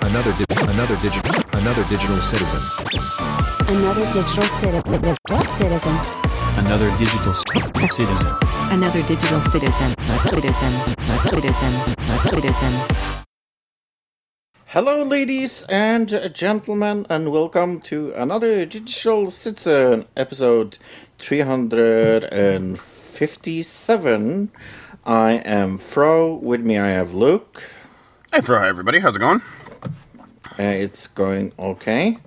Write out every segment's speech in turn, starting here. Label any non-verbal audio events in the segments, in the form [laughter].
Another di- another digital another digital citizen. Another digital citi- citizen. Another digital c- citizen. Another digital citizen. Citizen. Citizen. Citizen. Hello, ladies and gentlemen, and welcome to another Digital Citizen episode 357. I am Fro. With me, I have Luke. Hey, Fro, hi everybody. How's it going? Uh, it's going okay.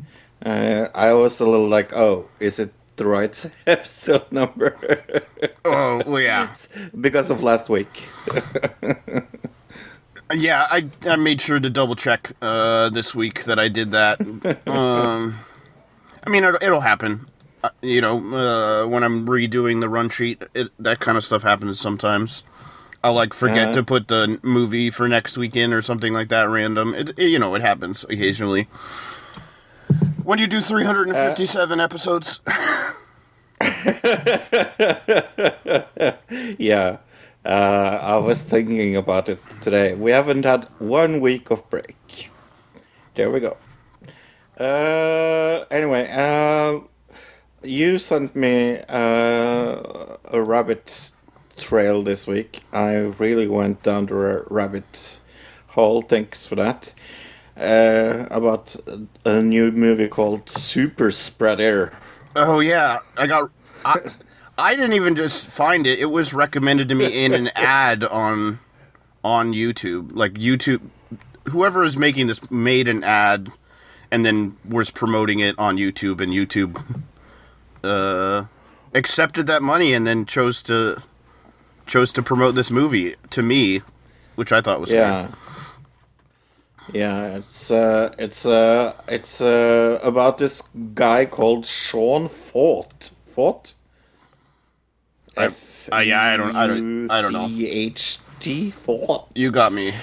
Uh, I was a little like, oh, is it the right [laughs] episode number? Oh, well, yeah. [laughs] because of last week. [laughs] Yeah, I, I made sure to double check uh, this week that I did that. um, I mean, it'll, it'll happen. Uh, you know, uh, when I'm redoing the run sheet, it, that kind of stuff happens sometimes. I'll like forget Uh-huh. to put the movie for next weekend or something like that random. It, it- you know, it happens occasionally. When you do 357 episodes, [laughs] [laughs] yeah. Uh, I was thinking about it today. We haven't had one week of break. There we go. Uh, anyway, uh, you sent me uh, a rabbit trail this week. I really went down the ra- rabbit hole. Thanks for that. Uh, about a new movie called Super Spreader. Oh yeah, I got. I, I didn't even just find it. It was recommended to me in an [laughs] ad on on YouTube. Like YouTube, whoever is making this made an ad, and then was promoting it on YouTube, and YouTube uh, accepted that money, and then chose to chose to promote this movie to me, which I thought was weird. Yeah. Yeah, it's uh it's uh it's uh about this guy called Sean Feucht. Fort? I- uh, yeah, I don't- I don't- I don't know. C-H-T Fort. You got me.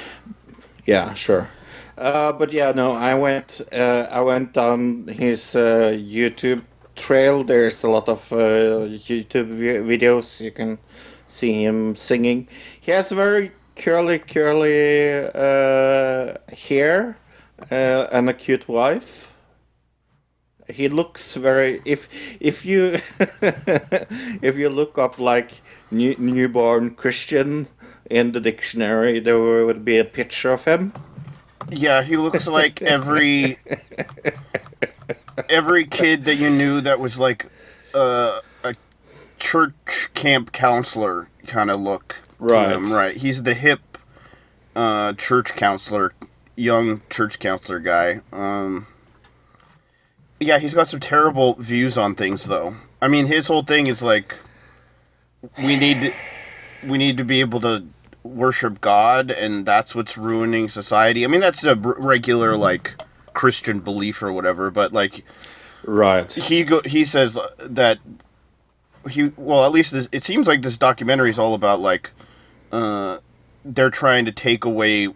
Yeah, sure. Uh, but yeah, no, I went. Uh, I went on his uh, YouTube trail. There's a lot of uh, YouTube vi- videos. You can see him singing. He has very curly, curly uh, hair uh, and a cute wife. He looks very. If if you [laughs] if you look up like new, newborn Christian in the dictionary, there would be a picture of him. Yeah, he looks like every every kid that you knew that was like uh, church camp counselor kind of look Right. to him. Right. He's the hip uh, church counselor, young church counselor guy. Um, yeah, he's got some terrible views on things though. I mean, his whole thing is like we need we need to be able to worship God, and that's what's ruining society. I mean, that's a regular like Christian belief or whatever, but like Right. he go he says that he well at least this, it seems like this documentary is all about like uh they're trying to take away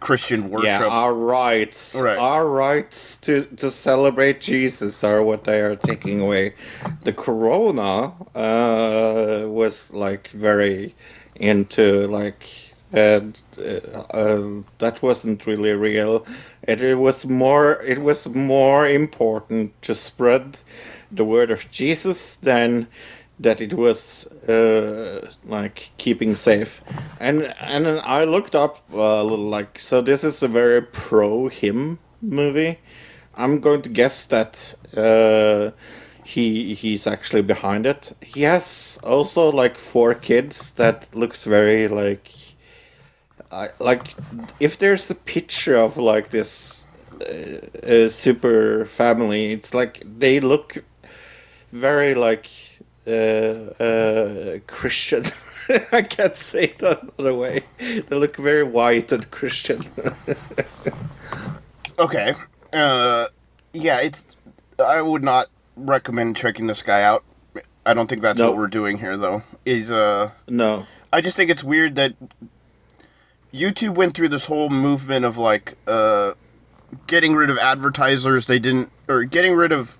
Christian worship. Yeah, our rights, Right. our rights to to celebrate Jesus are what they are taking away. The Corona uh, was like very into like and uh, uh, that wasn't really real. It, it was more. It was more important to spread the word of Jesus than that it was uh, like keeping safe. And and I looked up little like so. This is a very pro him movie. I'm going to guess that uh, he he's actually behind it. He has also like four kids that looks very like I, like if there's a picture of like this uh, uh, super family, it's like they look very like uh, uh, Christian. [laughs] I can't say it another way. They look very white and Christian. [laughs] Okay. Uh yeah, it's I would not recommend checking this guy out. I don't think that's No. what we're doing here though. Is uh no. I just think it's weird that YouTube went through this whole movement of like uh getting rid of advertisers they didn't or getting rid of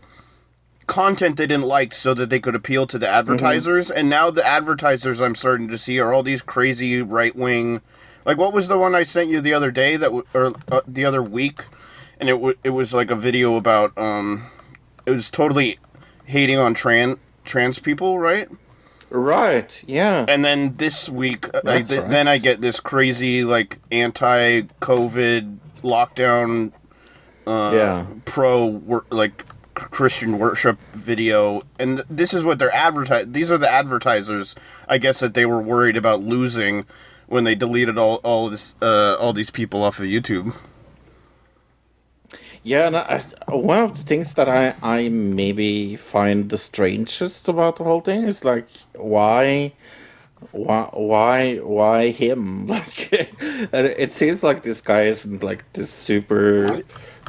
content they didn't like so that they could appeal to the advertisers. And now the advertisers I'm starting to see are all these crazy right wing. Like what was the one I sent you the other day that w- or uh, the other week, and it w- it was like a video about um, it was totally hating on trans trans people, right? Right. Yeah. And then this week, I, th- right. then I get this crazy like anti-COVID lockdown Uh, yeah. pro wor- like Christian worship video, and this is what they're advertise. These are the advertisers, I guess, that they were worried about losing when they deleted all all this uh, all these people off of YouTube. Yeah, and I, one of the things that I, I maybe find the strangest about the whole thing is like why why why why him [laughs] like [laughs] it seems like this guy isn't like this super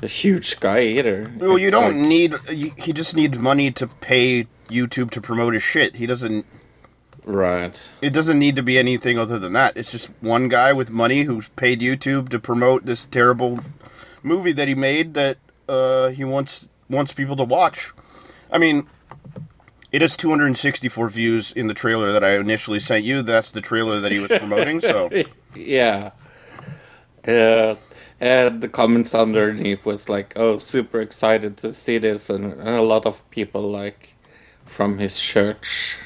huge guy Eater. Well, you don't like- need. You, he just needs money to pay YouTube to promote his shit. He doesn't. right It doesn't need to be anything other than that. It's just one guy with money who's paid YouTube to promote this terrible movie that he made that uh, he wants wants people to watch. I mean, it has 264 views in the trailer that I initially sent you. That's the trailer that he was promoting. So [laughs] yeah uh, and the comments underneath was like oh super excited to see this and, and a lot of people like from his church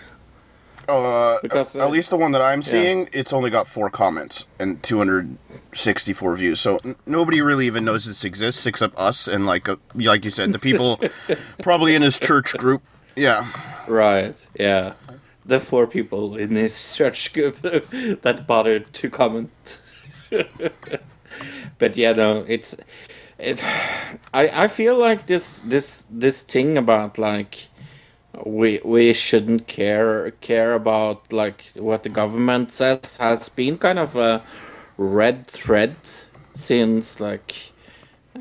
uh, Because, at uh, least the one that I'm seeing, it's only got four comments and 264 views. So n- nobody really even knows this exists except us and like uh, like you said, the people [laughs] probably in his church group. Yeah. Right, yeah. The four people in his church group [laughs] that bothered to comment. [laughs] but yeah, no, it's it. [sighs] I I feel like this this this thing about like we we shouldn't care care about like what the government says has been kind of a red thread since like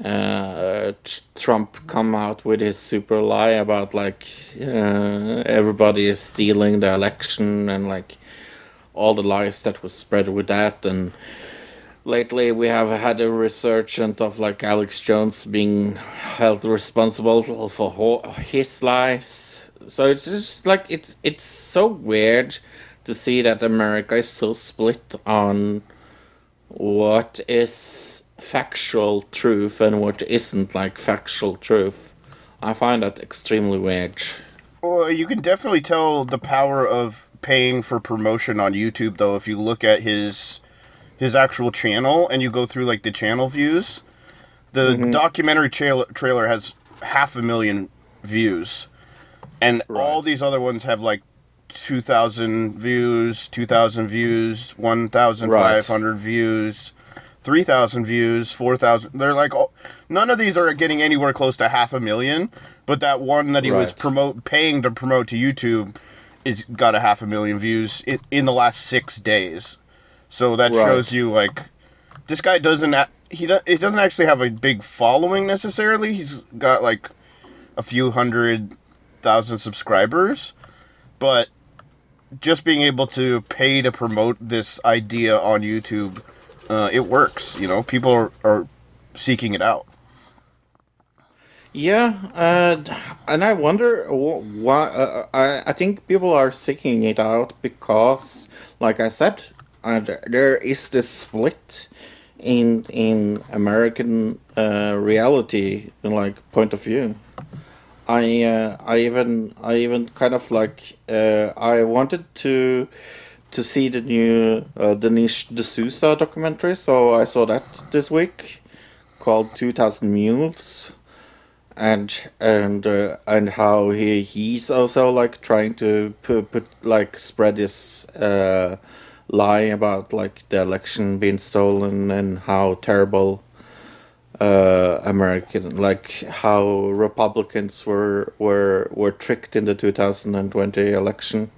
uh, Trump come out with his super lie about like uh, everybody is stealing the election and like all the lies that was spread with that and lately we have had a resurgence of like Alex Jones being held responsible for his lies so it's just like it's it's so weird to see that America is so split on what is factual truth and what isn't like factual truth. I find that extremely weird. Well, you can definitely tell the power of paying for promotion on YouTube, though. If you look at his his actual channel and you go through like the channel views, the mm-hmm. documentary trailer trailer has half a million views, and all these other ones have like two thousand views, two thousand views, one thousand five hundred views. 3,000 views, 4,000. They're like, all, none of these are getting anywhere close to half a million, but that one that he was promote paying to promote to YouTube is got a half a million views in, in the last six days. So that Right. shows you like this guy doesn't he do, he doesn't actually have a big following necessarily. He's got like a few hundred thousand subscribers, but just being able to pay to promote this idea on YouTube, uh, it works. You know, people are, are seeking it out. Yeah, uh, and I wonder wh- why. Uh, I I think people are seeking it out because, like I said, th- there is this split in in American uh, reality, like point of view. I uh, I even I even kind of like uh, I wanted to to see the new uh, Dinesh D'Souza documentary, so I saw that this week called Two Thousand Mules and and uh, and how he he's also like trying to put, put like spread this uh, lie about like the election being stolen and how terrible uh, American like how Republicans were were were tricked in the 2020 election.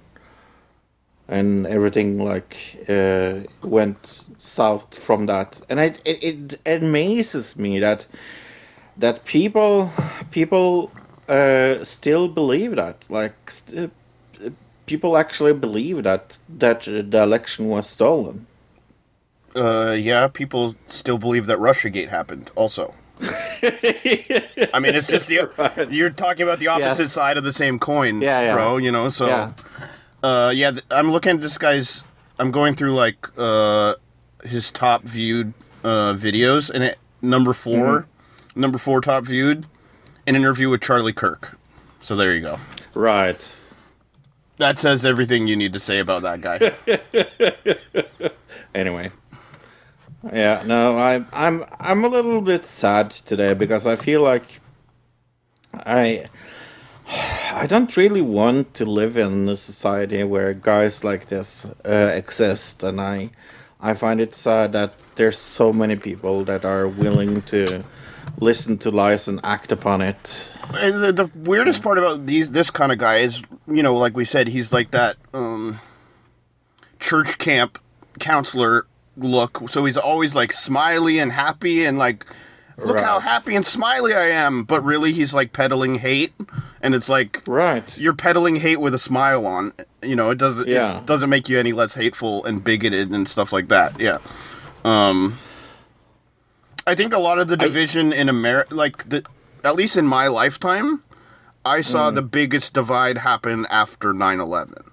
And everything like uh, went south from that. And it, it it amazes me that that people people uh, still believe that. Like st- people actually believe that that the election was stolen Uh, yeah, people still believe that RussiaGate happened. Also, [laughs] I mean, it's just the you're talking about the opposite Yes. side of the same coin, Yeah, yeah. bro. You know, so Yeah. uh, yeah, th- I'm looking at this guy's. I'm going through like uh, his top viewed uh, videos, and it number 4 Mm-hmm. number four top viewed, an interview with Charlie Kirk. So there you go. Right. That says everything you need to say about that guy. [laughs] Anyway. Yeah, no, I I'm I'm a little bit sad today because I feel like I [sighs] I don't really want to live in a society where guys like this uh, exist and I I find it sad that there's so many people that are willing to listen to lies and act upon it. The, the weirdest part about these this kind of guy is, you know, like we said, he's like that um, church camp counselor look. So he's always like smiley and happy and like, look how happy and smiley I am. But really, he's like peddling hate, and it's like Right. you're peddling hate with a smile on. You know, it doesn't Yeah. it doesn't make you any less hateful and bigoted and stuff like that. Yeah. Um I think a lot of the division in America like the at least in my lifetime, I saw Mm. the biggest divide happen after 9/11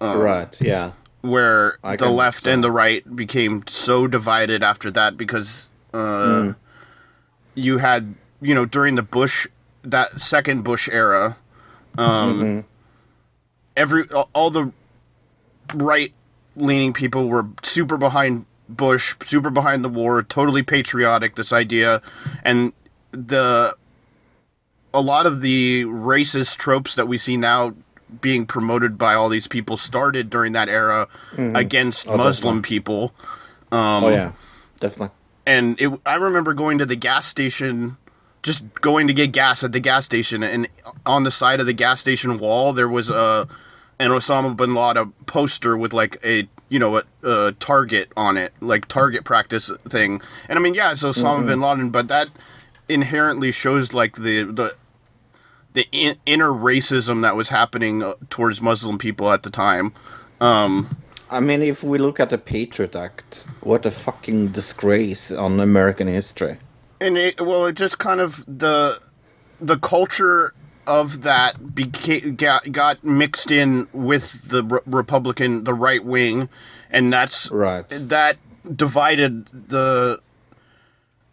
right. Yeah. where I the left and the right became so divided after that because uh, you had you know during the Bush that second Bush era, um, every all the right leaning people were super behind Bush, super behind the war, totally patriotic. This idea, and the a lot of the racist tropes that we see now being promoted by all these people started during that era mm-hmm. against oh, Muslim people. oh um, yeah. Definitely. And it, I remember going to the gas station, just going to get gas at the gas station, and on the side of the gas station wall there was a an Osama bin Laden poster with like a you know a, a target on it, like target practice thing. And I mean, yeah, it's Osama mm-hmm. bin Laden, but that inherently shows like the the the in, inner racism that was happening uh, towards Muslim people at the time. Um, I mean, if we look at the Patriot Act, what a fucking disgrace on American history. and it, well, it just kind of the the culture of that became got, got mixed in with the re- Republican, the right wing, and that's Right. that divided the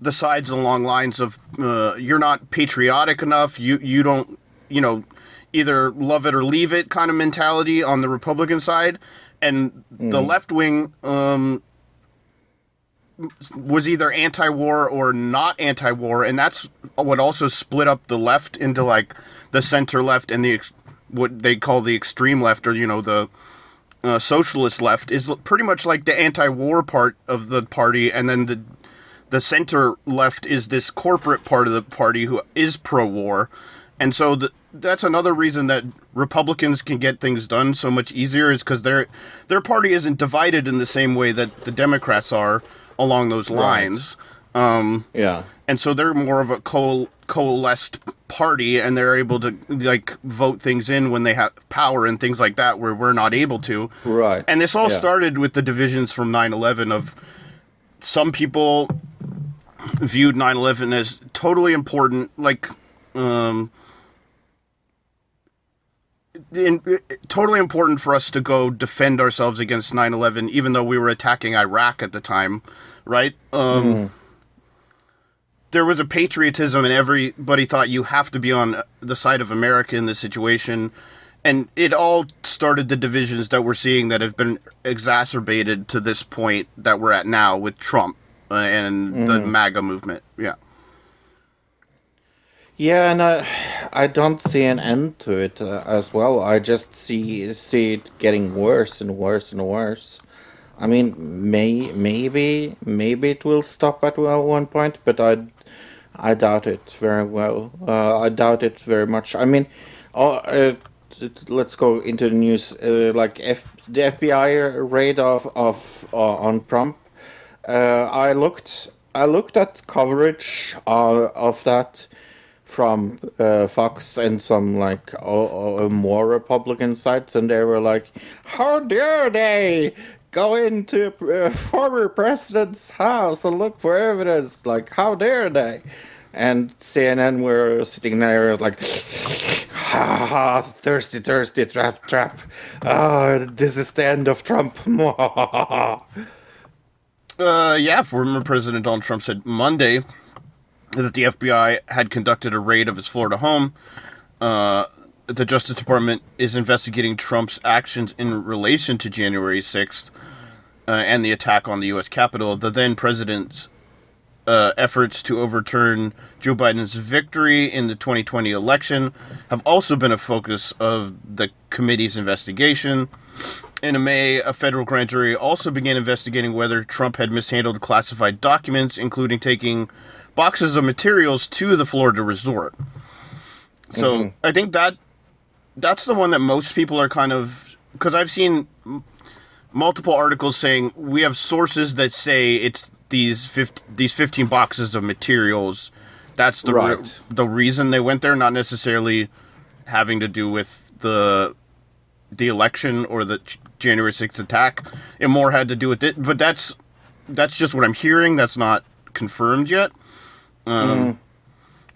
the sides along lines of uh, you're not patriotic enough. You you don't you know either love it or leave it kind of mentality on the Republican side, and the left wing um, was either anti-war or not anti-war, and that's what also split up the left into like the center left and the ex- what they call the extreme left, or you know the uh, socialist left is pretty much like the anti-war part of the party, and then the the center left is this corporate part of the party who is pro-war, and so the, that's another reason that Republicans can get things done so much easier is because their their party isn't divided in the same way that the Democrats are along those lines. Um, Yeah. and so they're more of a coal coalesced party and they're able to like vote things in when they have power and things like that where we're not able to Right. and this all Yeah. started with the divisions from 9-11 of some people viewed 9-11 as totally important like um in, totally important for us to go defend ourselves against 9-11 even though we were attacking iraq at the time right? Um there was a patriotism and everybody thought you have to be on the side of america in this situation and it all started the divisions that we're seeing that have been exacerbated to this point that we're at now with trump uh, and the maga movement yeah Yeah, and I, I don't see an end to it uh, as well. I just see see it getting worse and worse and worse. I mean, may maybe maybe it will stop at one one point, but I I doubt it very well. Uh, I doubt it very much. I mean, uh, let's go into the news. Uh, like F, the FBI raid of of uh, on Trump. Uh, I looked I looked at coverage uh, of that from uh, Fox and some like uh, uh, more Republican sites, and they were like, "How dare they go into a former president's house and look for evidence. Like, how dare they? And CNN were sitting there like, ha, thirsty, thirsty, trap, trap. Ah, this is the end of Trump. [laughs] Uh, yeah, former President Donald Trump said Monday that the FBI had conducted a raid of his Florida home. Uh, the Justice Department is investigating Trump's actions in relation to January 6th uh, and the attack on the U.S. Capitol. The then president's uh, efforts to overturn Joe Biden's victory in the 2020 election have also been a focus of the committee's investigation. In May, a federal grand jury also began investigating whether Trump had mishandled classified documents, including taking boxes of materials to the Florida resort. So I think that that's the one that most people are kind of because I've seen m- multiple articles saying we have sources that say it's these 50, these 15 boxes of materials. That's the re- the reason they went there not necessarily having to do with the the election or the January 6th attack. It more had to do with it but that's that's just what I'm hearing. That's not confirmed yet. Um,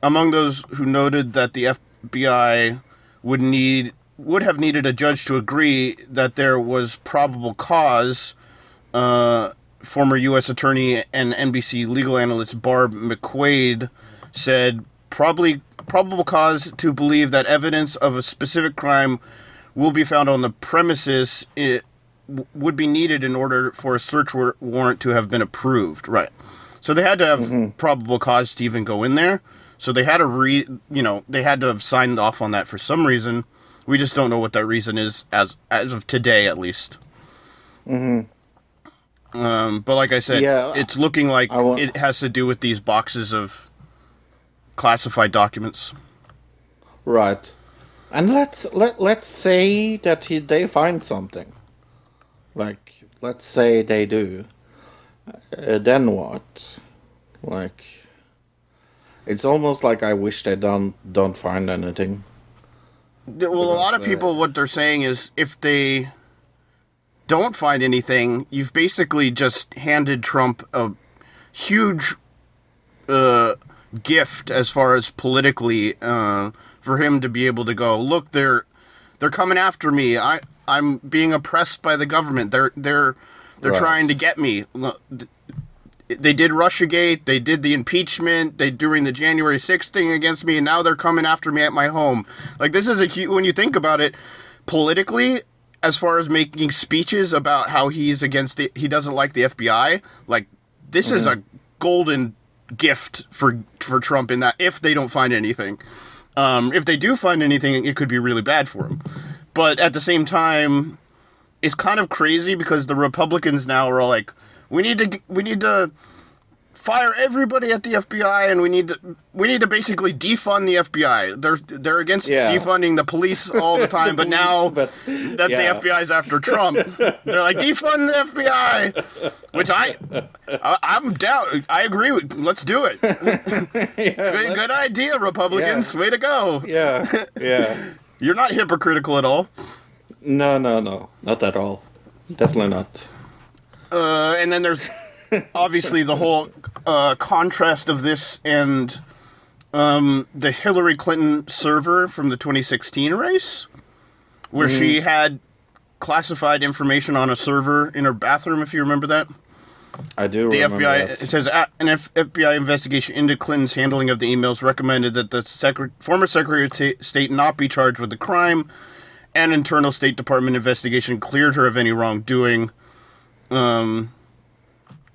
among those who noted that the FBI would need would have needed a judge to agree that there was probable cause. Uh, former U.S. Attorney and NBC legal analyst Barb McQuade said probably probable cause to believe that evidence of a specific crime will be found on the premises. It would be needed in order for a search warrant to have been approved. Right. So they had to have probable cause to even go in there. So they had to re, you know, they had to have signed off on that for some reason. We just don't know what that reason is as as of today, at least. Mm-hmm. Um, but like I said, Yeah, it's looking like it has to do with these boxes of classified documents. Right. And let's let let's say that he, they find something. Like let's say they do. Uh, then what? Like it's almost like I wish they don't don't find anything. Well, a lot of Because, uh, people, what they're saying is if they don't find anything, you've basically just handed Trump a huge uh, gift as far as politically uh, for him to be able to go. Look, they're they're coming after me. I I'm being oppressed by the government. They're they're they're Right. trying to get me. They did Russiagate, they did the impeachment, they during the January 6th thing against me, and now they're coming after me at my home. Like this is a when you think about it politically, as far as making speeches about how he's against the he doesn't like the FBI, like this is a golden gift for for Trump in that if they don't find anything. Um, if they do find anything, it could be really bad for him. But at the same time, it's kind of crazy because the Republicans now are all like, we need to we need to fire everybody at the FBI and we need to we need to basically defund the FBI. They're they're against Yeah. defunding the police [laughs] all the time, but now But- that yeah. the FBI's after Trump, they're like defund the FBI, which I, I I'm down. I agree with. Let's do it. [laughs] good, good idea, Republicans. Way to go. Yeah. Yeah. [laughs] You're not hypocritical at all. no, no, no. Not at all. Definitely not. Uh, and then there's obviously the whole uh, contrast of this and um, the Hillary Clinton server from the 2016 race, where she had classified information on a server in her bathroom. If you remember that, I do the remember FBI that. it says an F- FBI investigation into Clinton's handling of the emails recommended that the former Secretary of Ta- State not be charged with the crime. An internal State Department investigation cleared her of any wrongdoing. Um,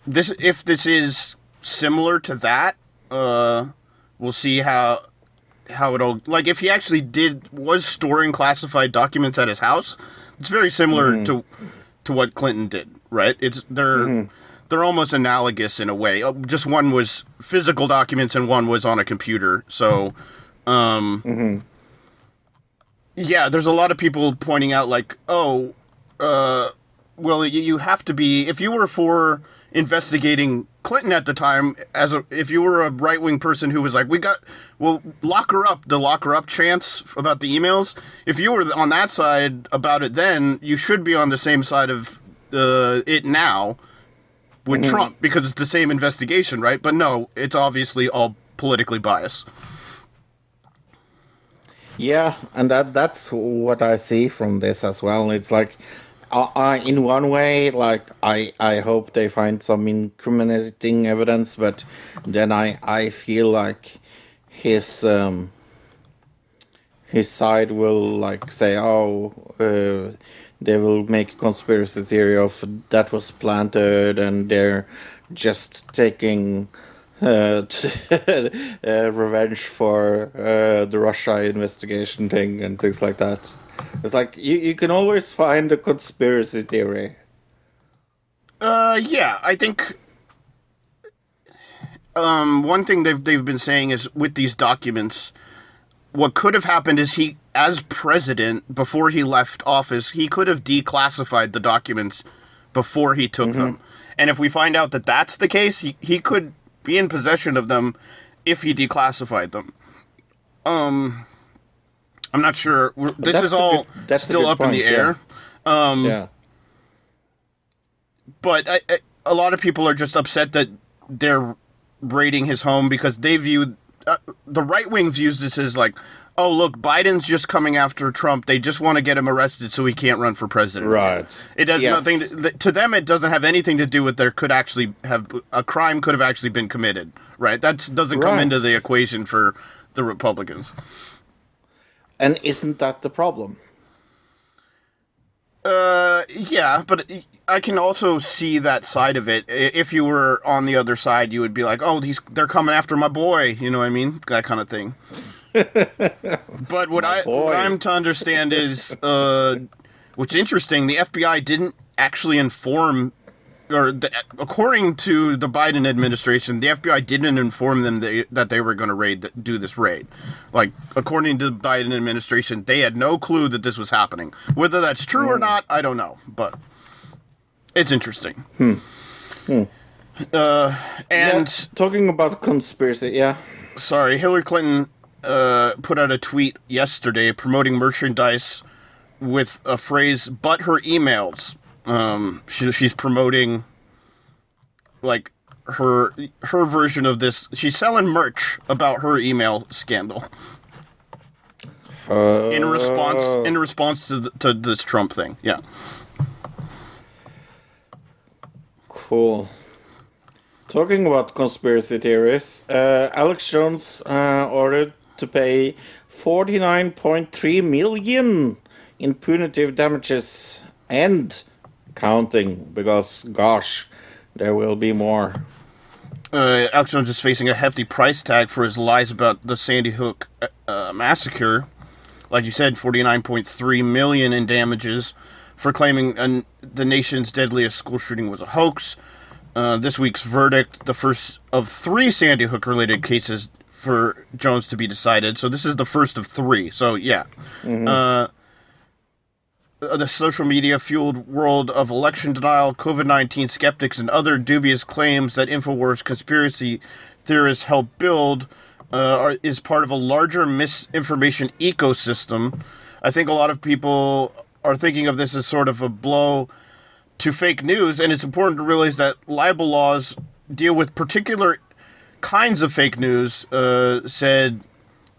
this if this is similar to that, uh, we'll see how how it'll like if he actually did was storing classified documents at his house. It's very similar to to what Clinton did, right? It's they're they're almost analogous in a way. Uh, Just one was physical documents and one was on a computer. So, um, yeah, there's a lot of people pointing out like, oh, uh, well, you, you have to be if you were for investigating Clinton at the time as a if you were a right wing person who was like, we got well lock her up, the lock her up chants about the emails. If you were on that side about it, then you should be on the same side of uh, it now with Mm-hmm. Trump because it's the same investigation, right? But no, it's obviously all politically biased. Yeah, and that that's what I see from this as well. It's like, uh, uh, in one way, like I I hope they find some incriminating evidence, but then I I feel like his um his side will like say, oh, uh, they will make a conspiracy theory of that was planted, and they're just taking uh, [laughs] uh, revenge for uh, the Russia investigation thing and things like that. It's like you, you can always find a conspiracy theory. Uh, yeah, I think. Um, one thing they've they've been saying is with these documents, what could have happened is he, as president, before he left office, he could have declassified the documents before he took them. And if we find out that that's the case, he, he could be in possession of them if he declassified them. Um, I'm not sure. We're, this is all good- that's still up in the point, yeah. air. Um, yeah. but I, I, a lot of people are just upset that they're raiding his home because they view uh, the right wing views this as like, oh look, Biden's just coming after Trump. They just want to get him arrested so he can't run for president. Right. It does Yes. nothing to, to them. It doesn't have anything to do with there could actually have a crime could have actually been committed. Right. That doesn't come into the equation for the Republicans. And isn't that the problem? Uh, yeah, but I can also see that side of it. If you were on the other side, you would be like, "Oh, these they're coming after my boy," you know what I mean? That kind of thing. [laughs] but what I boy. what I'm to understand is, uh, what's interesting, the FBI didn't actually inform, or the, according to the Biden administration, the FBI didn't inform them that, that they were going to raid, do this raid. Like according to the Biden administration, they had no clue that this was happening. Whether that's true or not, I don't know, but it's interesting. Uh, and Yeah, talking about conspiracy, yeah. sorry, Hillary Clinton uh, put out a tweet yesterday promoting merchandise with a phrase "but her emails." Um, she, she's promoting like her her version of this. She's selling merch about her email scandal in response in response to the, to this Trump thing. Yeah. Cool. Talking about conspiracy theories, uh, Alex Jones uh, ordered to pay 49.3 million in punitive damages and counting because, gosh, there will be more. uh, Alex Jones is facing a hefty price tag for his lies about the Sandy Hook uh, uh, massacre. Like you said, forty nine point three million in damages for claiming an, the nation's deadliest school shooting was a hoax. Uh, this week's verdict, the first of three Sandy Hook related cases for Jones to be decided. So this is the first of three. So yeah. Uh, the social media fueled world of election denial, COVID 19 skeptics, and other dubious claims that InfoWars conspiracy theorists help build uh, are, is part of a larger misinformation ecosystem. I think a lot of people are thinking of this as sort of a blow to fake news, and it's important to realize that libel laws deal with particular kinds of fake news, uh, said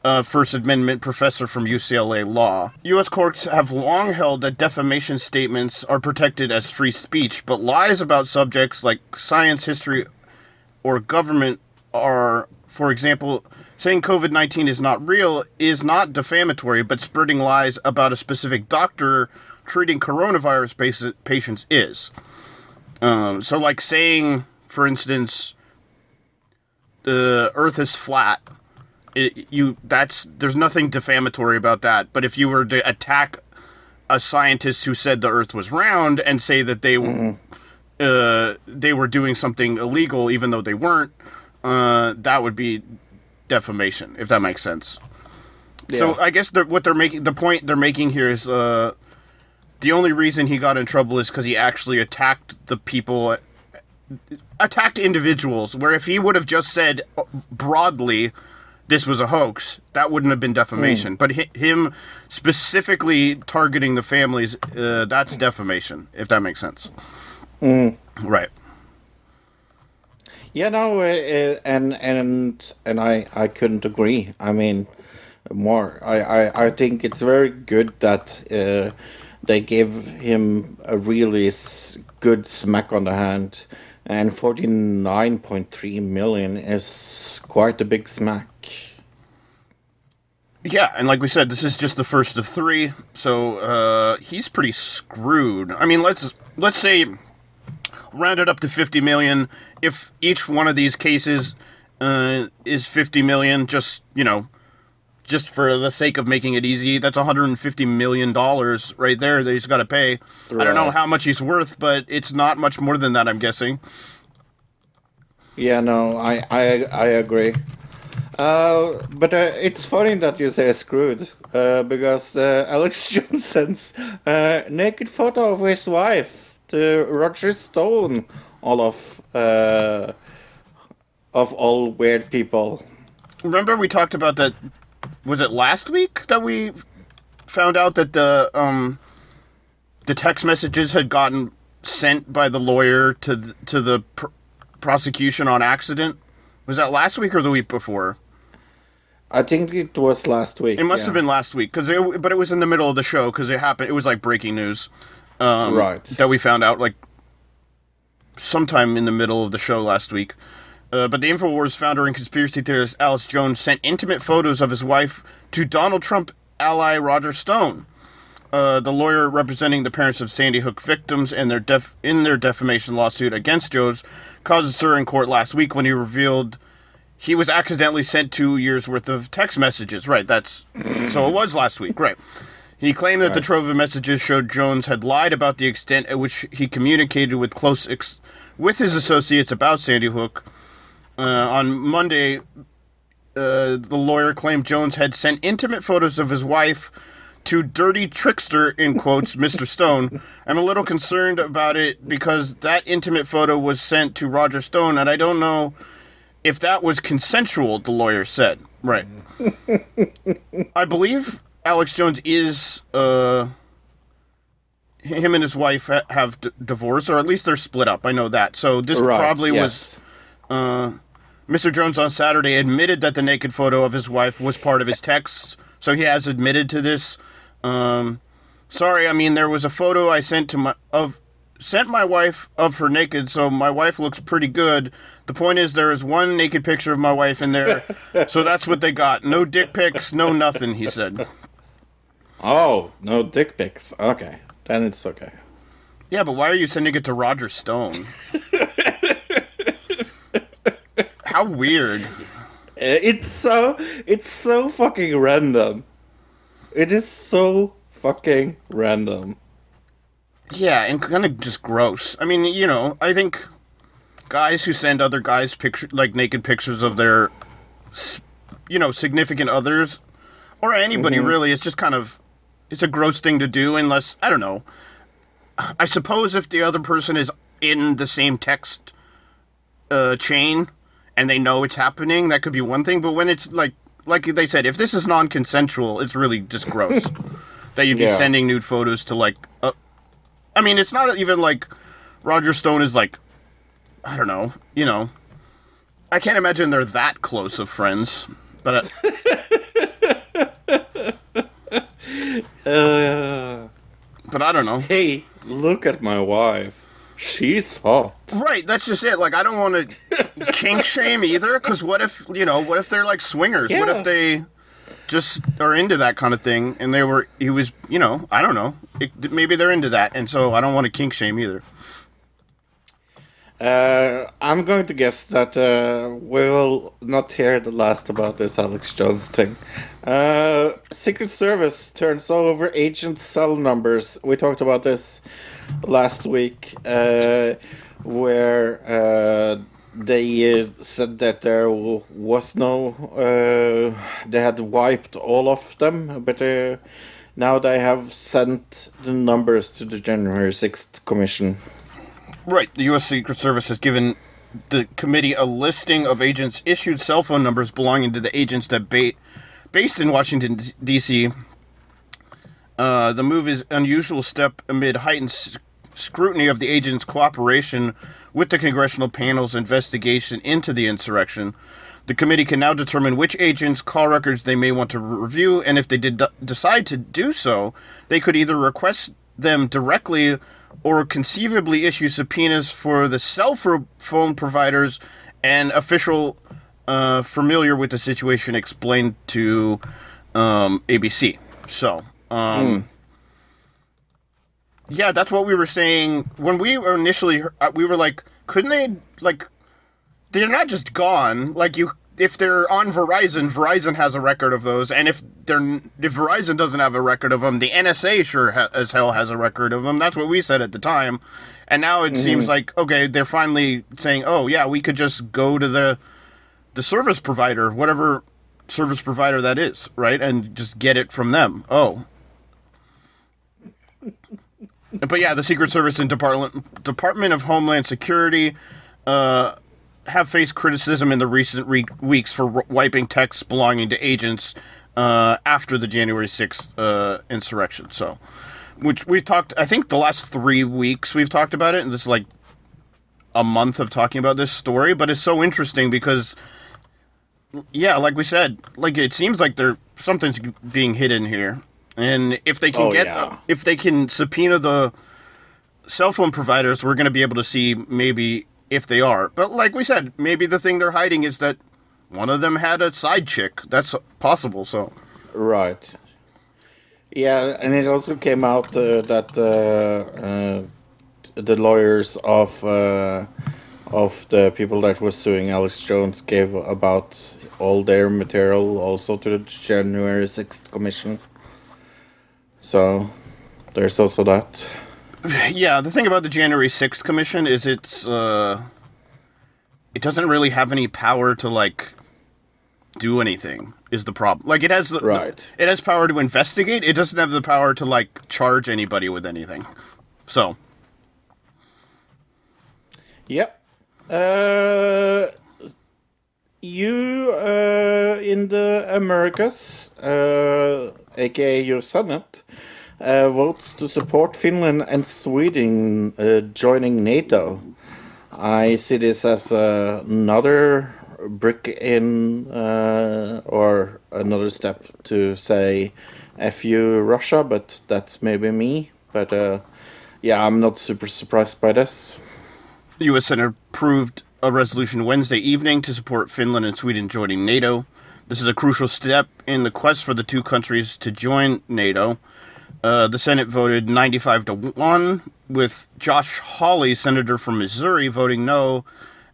uh, First Amendment professor from UCLA Law. U.S. courts have long held that defamation statements are protected as free speech, but lies about subjects like science, history, or government are, for example, saying COVID 19 is not real is not defamatory, but spreading lies about a specific doctor treating coronavirus patients is. Um, so, like saying, for instance, the Earth is flat it, you that's there's nothing defamatory about that. But if you were to attack a scientist who said the Earth was round and say that they uh, they were doing something illegal even though they weren't, uh, that would be defamation. If that makes sense. So I guess they're, what they're making the point they're making here is uh, the only reason he got in trouble is because he actually attacked the people attacked individuals where if he would have just said broadly this was a hoax, that wouldn't have been defamation. But hi- him specifically targeting the families, uh, that's defamation, if that makes sense. Right. Yeah, no, uh, uh, and and and I I couldn't agree. I mean, more. I I, I think it's very good that uh, they give him a really s- good smack on the hand, and forty nine point three million is quite a big smack. Yeah, and like we said, this is just the first of three, so uh, he's pretty screwed. I mean, let's let's say round it up to fifty million. If each one of these cases uh, is fifty million, just you know, just for the sake of making it easy, that's one hundred and fifty million dollars right there that he's got to pay. I don't know how much he's worth, but it's not much more than that. I'm guessing. Yeah, no, I I I agree. Uh, but uh, it's funny that you say screwed, uh, because uh, Alex Jones sends a naked photo of his wife to Roger Stone, all of uh, of all weird people. Remember we talked about that? Was it last week that we found out that the um the text messages had gotten sent by the lawyer to the, to the prosecution on accident? Was that last week or the week before? I think it was last week. It must yeah. have been last week because but it was in the middle of the show because it happened. It was like breaking news. Um, Right. That we found out like sometime in the middle of the show last week. Uh, but the Infowars founder and conspiracy theorist Alex Jones sent intimate photos of his wife to Donald Trump ally Roger Stone. Uh, the lawyer representing the parents of Sandy Hook victims and their def- in their defamation lawsuit against Jones caused stir in court last week when he revealed he was accidentally sent two years worth of text messages. Right, that's so it was last week. Right. He claimed that the trove of messages showed Jones had lied about the extent at which he communicated with close ex- with his associates about Sandy Hook. Uh, on Monday, uh, the lawyer claimed Jones had sent intimate photos of his wife to dirty trickster in quotes [laughs] Mr. Stone. I'm a little concerned about it because that intimate photo was sent to Roger Stone, and I don't know if that was consensual. The lawyer said, "Right." [laughs] I believe Alex Jones is uh, him and his wife ha- have d- divorced, or at least they're split up. I know that. So this Right, probably yes. was Mr. Jones on Saturday admitted that the naked photo of his wife was part of his texts, so he has admitted to this. Um, sorry, I mean there was a photo I sent to my of sent my wife of her naked, so my wife looks pretty good. The point is there is one naked picture of my wife in there, [laughs] so that's what they got. No dick pics, no nothing. He said. Oh, no dick pics. Okay, then it's okay. Yeah, but why are you sending it to Roger Stone? [laughs] How weird. It's so it's so fucking random. It is so fucking random. Yeah, and kind of just gross. I mean, you know, I think guys who send other guys picture like naked pictures of their, you know, significant others, or anybody really, it's just kind of, it's a gross thing to do. Unless I don't know. I suppose if the other person is in the same text uh, chain and they know it's happening, that could be one thing. But when it's like, like they said, if this is non-consensual, it's really just gross [laughs] that you'd be Yeah. sending nude photos to like. Uh, I mean, it's not even like Roger Stone is like, I don't know, you know. I can't imagine they're that close of friends, but uh, [laughs] Uh, but I don't know. hey, look at my wife. She's hot. Right, that's just it. Like, I don't want to [laughs] kink shame either, because what if you know? What if they're like swingers? What if they just are into that kind of thing? And they were, he was, you know, I don't know. It, maybe they're into that, and so I don't want to kink shame either. Uh, I'm going to guess that uh, we will not hear the last about this Alex Jones thing. Uh, Secret Service turns over agent cell numbers. We talked about this last week, uh, where uh, they uh, said that there was no. Uh, they had wiped all of them, but uh, now they have sent the numbers to the January 6th Commission. Right, the U.S. Secret Service has given the committee a listing of agents' issued cell phone numbers belonging to the agents that ba- based in Washington D.C. Uh, the move is unusual step amid heightened scrutiny of the agents' cooperation with the congressional panel's investigation into the insurrection. The committee can now determine which agents' call records they may want to review, and if they did decide to do so, they could either request them directly or conceivably issue subpoenas for the cell phone providers and official uh, familiar with the situation explained to um, ABC. So, um, yeah, that's what we were saying when we were initially. uh, We were like, couldn't they like? They're not just gone. Like you, if they're on Verizon, Verizon has a record of those, and if they're if Verizon doesn't have a record of them, the NSA sure ha- as hell has a record of them. That's what we said at the time, and now it seems like okay, they're finally saying, oh yeah, we could just go to the the service provider, whatever service provider that is, right, and just get it from them. Oh. But yeah, the Secret Service and Department Department of Homeland Security uh, have faced criticism in the recent re- weeks for w- wiping texts belonging to agents uh, after the January sixth uh, insurrection. So, which we've talked, I think the last three weeks we've talked about it, and this is like a month of talking about this story. But it's so interesting because, yeah, like we said, like it seems like there something's being hidden here, and if they can Oh, get, yeah. if they can subpoena the cell phone providers, we're going to be able to see maybe if they are. But like we said, maybe the thing they're hiding is that one of them had a side chick. That's possible. So Right. Yeah, and it also came out uh, that uh, uh, the lawyers of uh, of the people that were suing Alex Jones gave about all their material also to the January sixth commission. So there's also that. [laughs] yeah, the thing about the January sixth commission is it's uh, it doesn't really have any power to like do anything. Is the problem? Like it has the, Right. it has power to investigate. It doesn't have the power to like charge anybody with anything. So Yep. Uh, you uh, in the Americas, uh, aka your Senate, uh, votes to support Finland and Sweden uh, joining NATO. I see this as uh, another brick in, uh, or another step to say "f you Russia," but that's maybe me. But uh, yeah, I'm not super surprised by this. The U.S. Senate approved a resolution Wednesday evening to support Finland and Sweden joining NATO. This is a crucial step in the quest for the two countries to join NATO. Uh, the Senate voted 95 to 1, with Josh Hawley, senator from Missouri, voting no,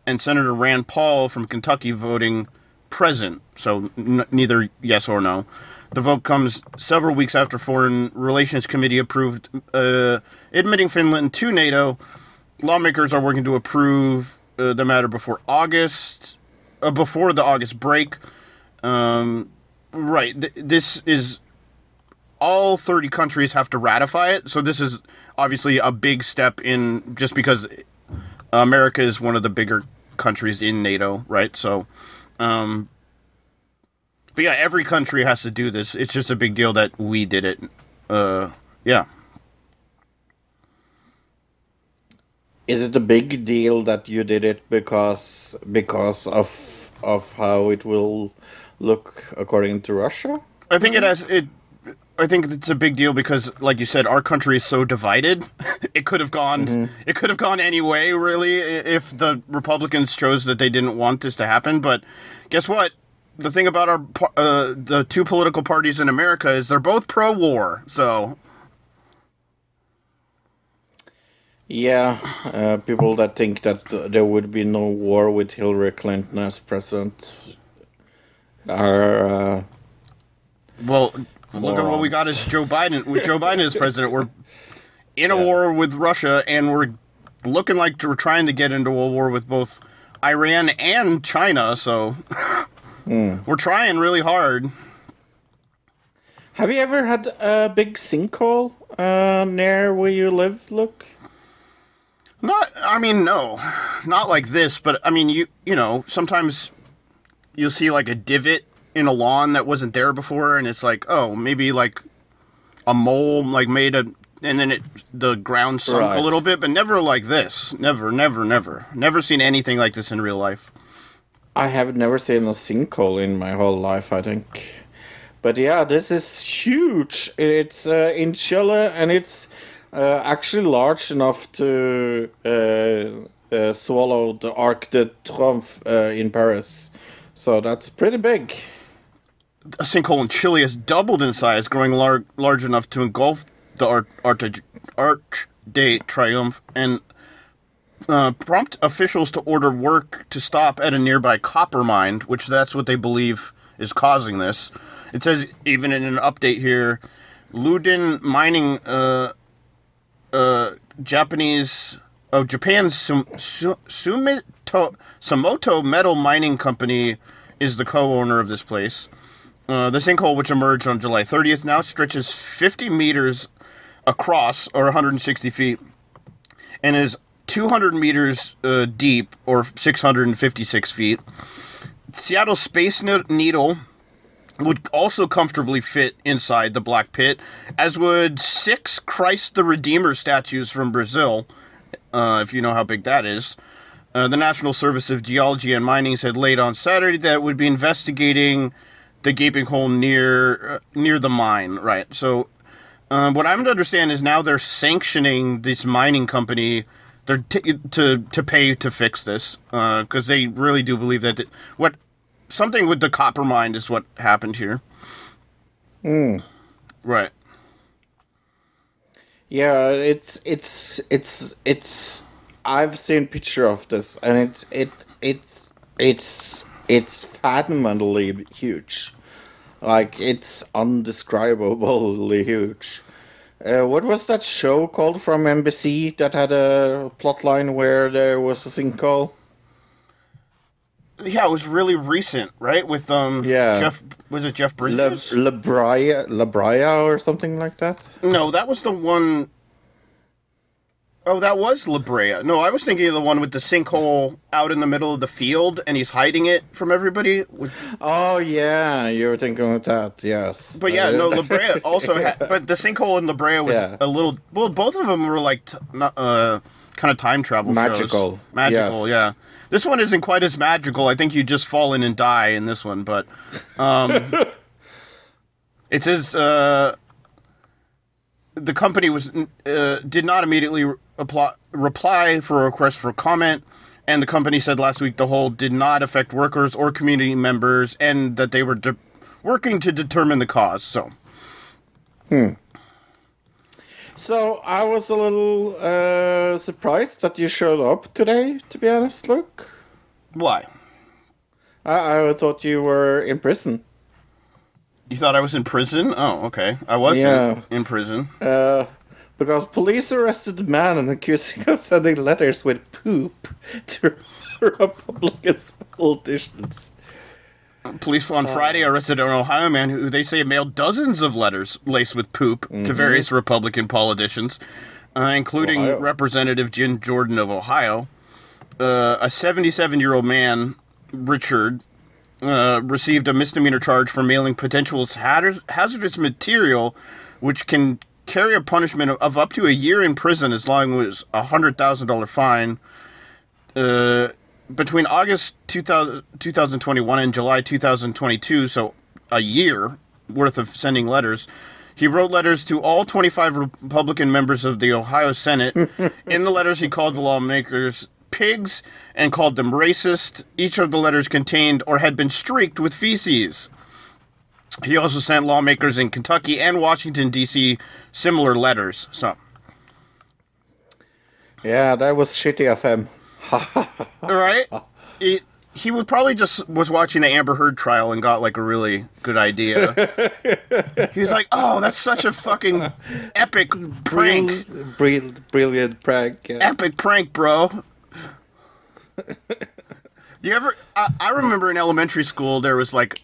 and Senator Rand Paul from Kentucky voting present. So n- neither yes or no. The vote comes several weeks after Foreign Relations Committee approved uh, admitting Finland to NATO lawmakers are working to approve uh, the matter before August, uh, before the August break. Um, right. Th- this is all 30 countries have to ratify it. So this is obviously a big step in just because America is one of the bigger countries in NATO, right? So, um, but yeah, every country has to do this. It's just a big deal that we did it. Uh, yeah. Is it a big deal that you did it because because of of how it will look according to Russia? I think it has it. I think it's a big deal because, like you said, our country is so divided. [laughs] It could have gone. It could have gone any way, really, if the Republicans chose that they didn't want this to happen. But guess what? The thing about our uh, the two political parties in America is they're both pro-war. So Yeah, uh, people that think that uh, there would be no war with Hillary Clinton as president are uh, Well, look at what we got as Joe Biden. With Joe Biden as president, we're in a war with Russia, and we're looking like we're trying to get into a war with both Iran and China. So [laughs] we're trying really hard. Have you ever had a big sinkhole uh, near where you live? Look, Not, I mean, no, not like this, but I mean, you you know, sometimes you'll see like a divot in a lawn that wasn't there before, and it's like, oh, maybe like a mole like made a, and then it the ground sunk Right. a little bit, but never like this. Never, never, never, never seen anything like this in real life. I have never seen a sinkhole in my whole life, I think. But yeah, this is huge. It's uh, in Chile and it's uh, actually large enough to uh, uh, swallow the Arc de Triomphe uh, in Paris. So that's pretty big. A sinkhole in Chile has doubled in size, growing lar- large enough to engulf the Ar- Arch, Arch de Triomphe and uh, prompt officials to order work to stop at a nearby copper mine, which that's what they believe is causing this. It says even in an update here, Lundin Mining, uh, uh, Japanese, oh Japan's Sum, Sumitomo Metal Mining Company is the co-owner of this place. Uh, the sinkhole, which emerged on July 30th, now stretches 50 meters across, or 160 feet, and is 200 meters uh, deep, or 656 feet. Seattle Space Needle would also comfortably fit inside the black pit, as would six Christ the Redeemer statues from Brazil, uh, if you know how big that is. Uh, the National Service of Geology and Mining said late on Saturday that it would be investigating the gaping hole near uh, near the mine. Right. So, uh, what I'm to understand is now they're sanctioning this mining company. They're t- to to pay to fix this because they really do believe that th- what something with the copper mine is what happened here. Right. Yeah, it's it's it's it's. I've seen picture of this, and it's it it's it's it's phenomenally huge. Like it's undescribably huge. Uh, what was that show called from NBC that had a plotline where there was a sinkhole? Yeah, it was really recent, right? With um, Yeah. Jeff was it Jeff Bridges? La Brea, La Brea or something like that? no, that was the one Oh, that was La Brea. No, I was thinking of the one with the sinkhole out in the middle of the field, and he's hiding it from everybody. Oh yeah, you were thinking of that, yes. But yeah, no, [laughs] La Brea also had. But the sinkhole in La Brea was Yeah. a little. Well, both of them were like uh, kind of time travel shows. Magical, Magical, yes. yeah. This one isn't quite as magical. I think you just fall in and die in this one, but um, [laughs] it says uh, the company was uh, did not immediately re- apply, reply for a request for comment. And the company said last week the hole did not affect workers or community members, and that they were de- working to determine the cause. So, So I was a little uh, surprised that you showed up today. To be honest, Luke, why? I, I thought you were in prison. You thought I was in prison? Oh, okay. I was in- Yeah. in, prison. Uh, because police arrested a man and accused him of sending letters with poop to [laughs] Republicans politicians. Police on Friday arrested an Ohio man who they say mailed dozens of letters laced with poop to various Republican politicians, uh, including Ohio. Representative Jim Jordan of Ohio. Uh, a 77 year old man, Richard, uh, received a misdemeanor charge for mailing potential hazardous material, which can carry a punishment of, up to a year in prison as long as a hundred thousand dollar fine. Uh, between August 2000, 2021 and July 2022, so a year worth of sending letters. He wrote letters to all 25 Republican members of the Ohio Senate. [laughs] In the letters, he called the lawmakers pigs and called them racist. Each of the letters contained or had been streaked with feces. He also sent lawmakers in Kentucky and Washington, D.C. similar letters. So, Yeah, that was shitty of him. All [laughs] right. He, he was probably just was watching the Amber Heard trial and got like a really good idea. [laughs] he was like, "Oh, that's such a fucking epic prank, Brill- brill- brilliant prank. Yeah. epic prank, bro." You ever? I, I remember in elementary school there was like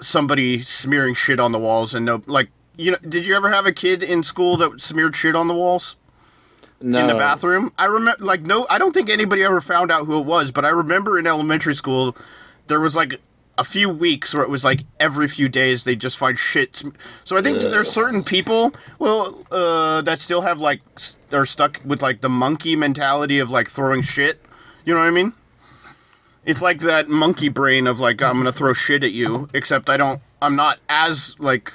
somebody smearing shit on the walls and no, like you know, did you ever have a kid in school that smeared shit on the walls? In the bathroom. I remember, like, no, I don't think anybody ever found out who it was, but I remember in elementary school, there was like a few weeks where it was like every few days they just find shit. So I think there's certain people, well, uh, that still have like are stuck with like the monkey mentality of like throwing shit. You know what I mean? It's like that monkey brain of like I'm gonna throw shit at you, except I don't. I'm not as like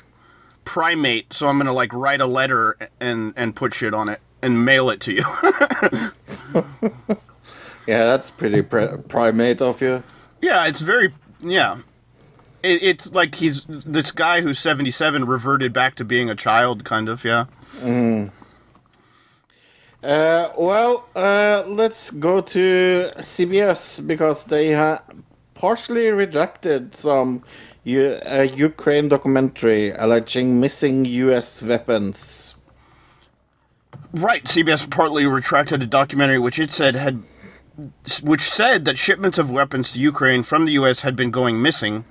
primate, so I'm gonna like write a letter and and put shit on it and mail it to you. [laughs] Yeah, that's pretty pri- primate of you. yeah, it's very yeah. It, it's like he's this guy who's 77 reverted back to being a child, kind of. Yeah. Uh, well, uh, let's go to CBS because they ha- partially rejected some U- uh, Ukraine documentary alleging missing U.S. weapons. Right. CBS partly retracted a documentary which it said had, which said that shipments of weapons to Ukraine from the U.S. had been going missing.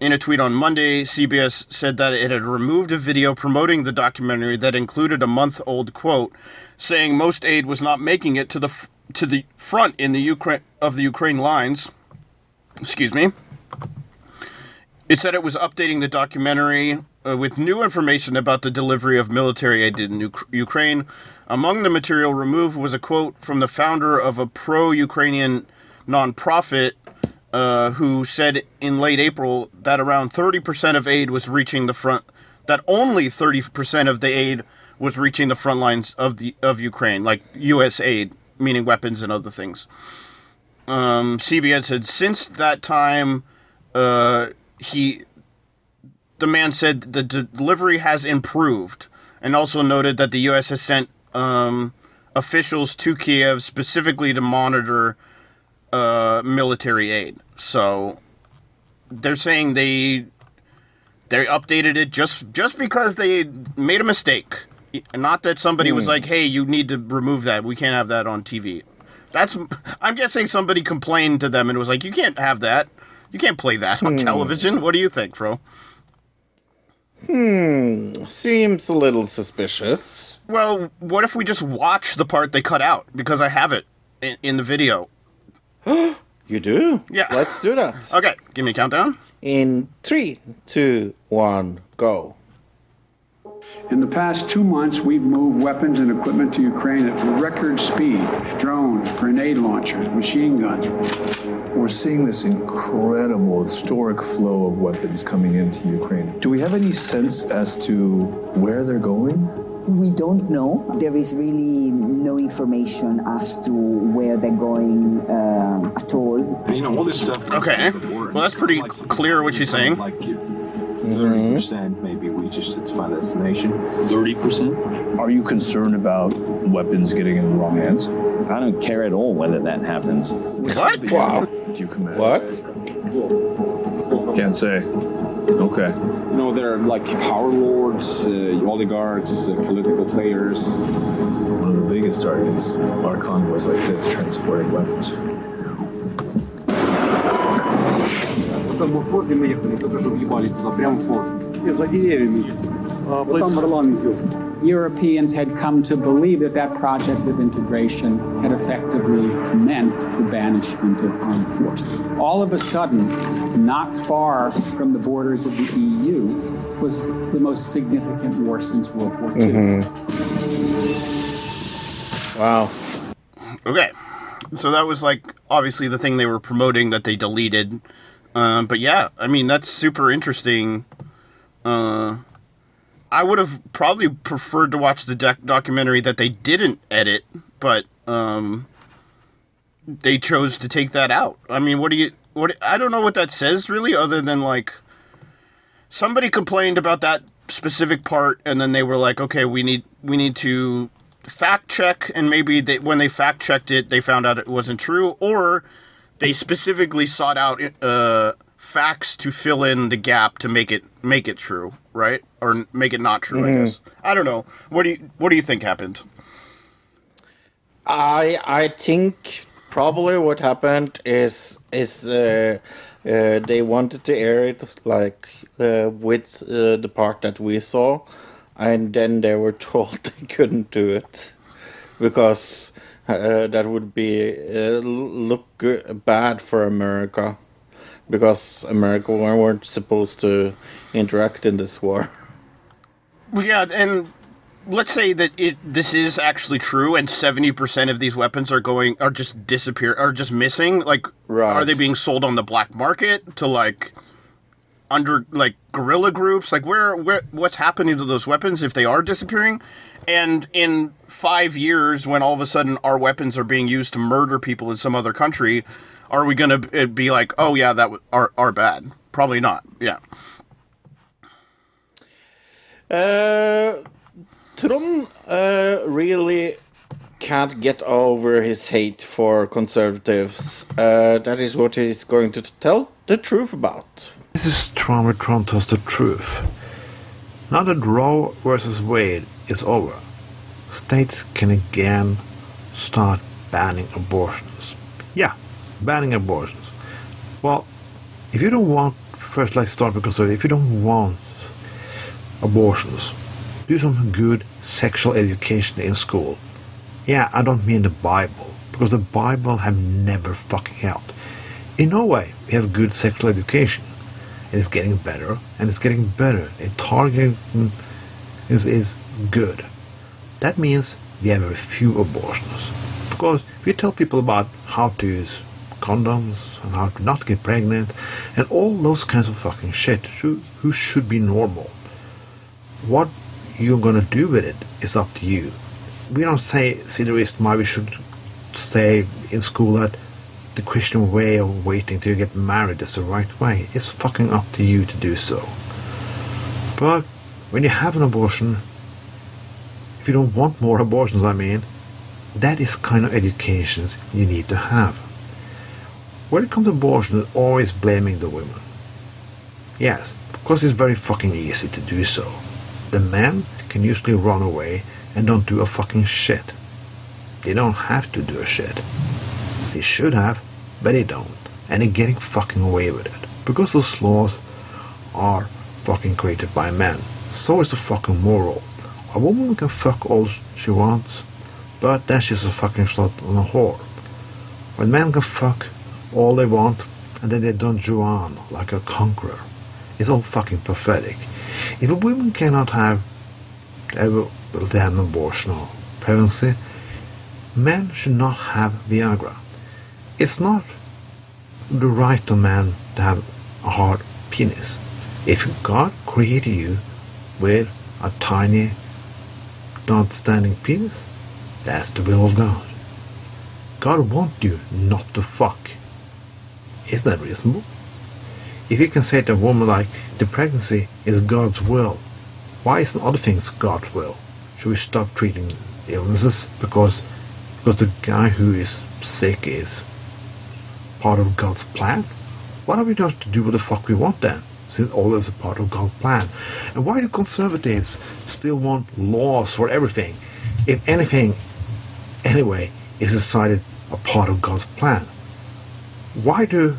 In a tweet on Monday, CBS said that it had removed a video promoting the documentary that included a month-old quote saying most aid was not making it to the f- to the front in the Ukraine of the Ukraine lines. Excuse me. It said it was updating the documentary uh, with new information about the delivery of military aid in Uk- Ukraine. Among the material removed was a quote from the founder of a pro Ukrainian nonprofit uh, who said in late April that around 30% of aid was reaching the front, that only 30% of the aid was reaching the front lines of the of Ukraine, like U.S. aid, meaning weapons and other things. Um, CBS said since that time, uh, he the man said the delivery has improved and also noted that the U.S. has sent um, officials to Kiev specifically to monitor uh, military aid. So they're saying they they updated it just just because they made a mistake. Not that somebody was like, "Hey, you need to remove that. We can't have that on TV." That's I'm guessing somebody complained to them and was like, "You can't have that. You can't play that on television." What do you think, Fro? Seems a little suspicious. Well, what if we just watch the part they cut out because I have it in, in the video? [gasps] You do? Yeah. Let's do that. [laughs] Okay, give me a countdown. In three, two, one, go. In the past two months, we've moved weapons and equipment to Ukraine at record speed drones, grenade launchers, machine guns. We're seeing this incredible historic flow of weapons coming into Ukraine. Do we have any sense as to where they're going? We don't know. There is really no information as to where they're going um, at all. You know, all this stuff. Okay. Well, that's pretty clear what she's saying. Like thirty percent, maybe reaches its final destination. Thirty percent. Are you concerned about weapons getting in the wrong hands? I don't care at all whether that happens. What? Wow. Do you command? What? Can't say. Okay. You know, there are like power lords, uh, oligarchs, uh, political players. One of the biggest targets are convoys like this transporting weapons. Там мы в поезде мы ехали, только что въебались туда, прямо в поезд. За деревьями. Вот там парламент идет. Europeans had come to believe that that project of integration had effectively meant the banishment of armed forces. All of a sudden, not far from the borders of the EU, was the most significant war since World War II. Wow. Okay. So that was like obviously the thing they were promoting that they deleted. Um, but yeah, I mean that's super interesting. uh, I would have probably preferred to watch the doc- documentary that they didn't edit, but um, they chose to take that out. I mean, what do you? What I don't know what that says really, other than like somebody complained about that specific part, and then they were like, okay, we need we need to fact check, and maybe they, when they fact checked it, they found out it wasn't true, or they specifically sought out uh, facts to fill in the gap to make it make it true, right? Or make it not true. I guess I don't know. What do you What do you think happened? I I think probably what happened is is uh, uh, they wanted to air it like uh, with uh, the part that we saw, and then they were [laughs] told they couldn't do it. because uh, that would be uh, look good, bad for America because America weren't supposed to interact in this war. Yeah, and let's say that it this is actually true, and seventy percent of these weapons are going are just disappear are just missing. Like, are they being sold on the black market to like under like guerrilla groups? Like, where where what's happening to those weapons if they are disappearing? And in five years, when all of a sudden our weapons are being used to murder people in some other country, are we going to be like, oh yeah, that w- are are bad? Probably not. Yeah. Uh, Trump uh, really can't get over his hate for conservatives. Uh, that is what he's going to tell the truth about. This is Trump where Trump tells the truth. Now that Roe versus Wade is over, states can again start banning abortions. Yeah, banning abortions. Well, if you don't want, first let's start with conservative, if you don't want abortions, do some good sexual education in school. Yeah, I don't mean the Bible, because the Bible have never fucking helped. In Norway, we have good sexual education. And it's getting better, and it's getting better. And targeting is, is good. That means we have very few abortions. Because if you tell people about how to use condoms and how to not get pregnant and all those kinds of fucking shit who, who should be normal, what you're gonna do with it is up to you. We don't say see the reason why we should stay in school that the Christian way of waiting till you get married is the right way. It's fucking up to you to do so. But when you have an abortion, if you don't want more abortions, I mean, that is kind of education you need to have. When it comes to abortion, it's always blaming the women. Yes, because it's very fucking easy to do so. The men can usually run away and don't do a fucking shit. They don't have to do a shit. They should have, but they don't. And they're getting fucking away with it. Because those laws are fucking created by men. So is the fucking moral. A woman can fuck all she wants, but that's just a fucking slut and a whore. When men can fuck all they want, and then they Don Juan like a conqueror, it's all fucking pathetic. If a woman cannot have ever they have an abortion or pregnancy, men should not have Viagra. It's not the right of man to have a hard penis. If God created you with a tiny, non-standing penis, that's the will of God. God wants you not to fuck. Isn't that reasonable? If you can say to a woman like the pregnancy is God's will, why isn't other things God's will? Should we stop treating illnesses because because the guy who is sick is part of God's plan? What are we to do what the fuck we want then? Since all is a part of God's plan. And why do conservatives still want laws for everything? If anything, anyway, is decided a part of God's plan. Why do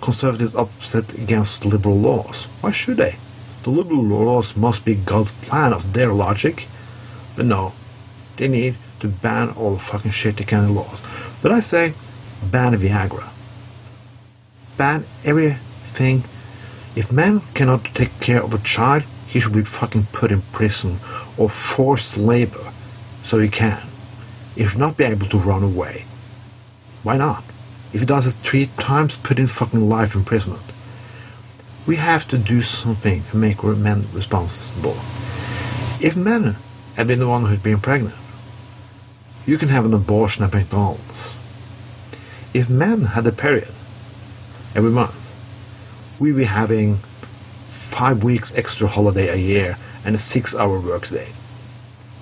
conservatives upset against liberal laws? Why should they? The liberal laws must be God's plan of their logic. But no, they need to ban all the fucking shitty kind of laws. But I say, ban Viagra. Ban everything. If man cannot take care of a child, he should be fucking put in prison or forced labor so he can. He should not be able to run away. Why not? If he does it three times, put in fucking life imprisonment. We have to do something to make men responsible. If men had been the one who'd been pregnant, you can have an abortion at McDonald's. If men had a period every month, we'd be having five weeks extra holiday a year and a six hour workday.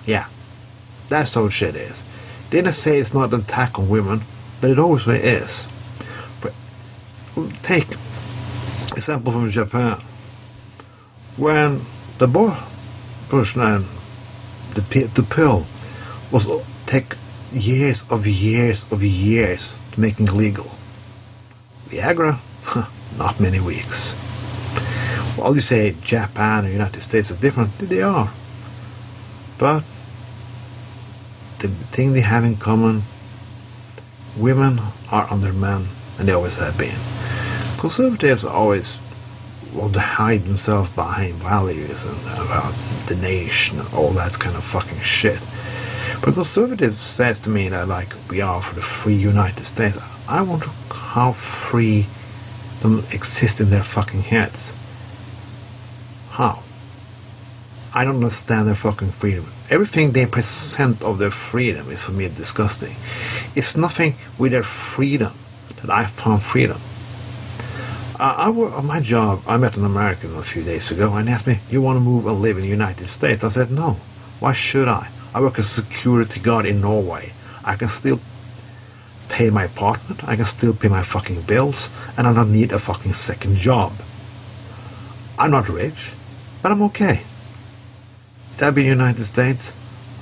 Yeah, that's how shit is. Didn't say it's not an attack on women, but it always is. For, take example from Japan. When the abortion and the, the pill was uh, take years of years of years to making legal. Viagra, not many weeks. Well, you say Japan or United States is different, they are. But the thing they have in common, women are under men, and they always have been. Conservatives always want to hide themselves behind values and about the nation and all that kind of fucking shit. But conservative says to me that like we are for the free United States. I wonder how free them exist in their fucking heads. How? I don't understand their fucking freedom. Everything they present of their freedom is for me disgusting. It's nothing with their freedom that I found freedom. Uh, I work on my job. I met an American a few days ago and he asked me, "You want to move and live in the United States?" I said, "No. Why should I? I work as a security guard in Norway. I can still pay my apartment. I can still pay my fucking bills, and I don't need a fucking second job. I'm not rich, but I'm okay. I'd be in the United States,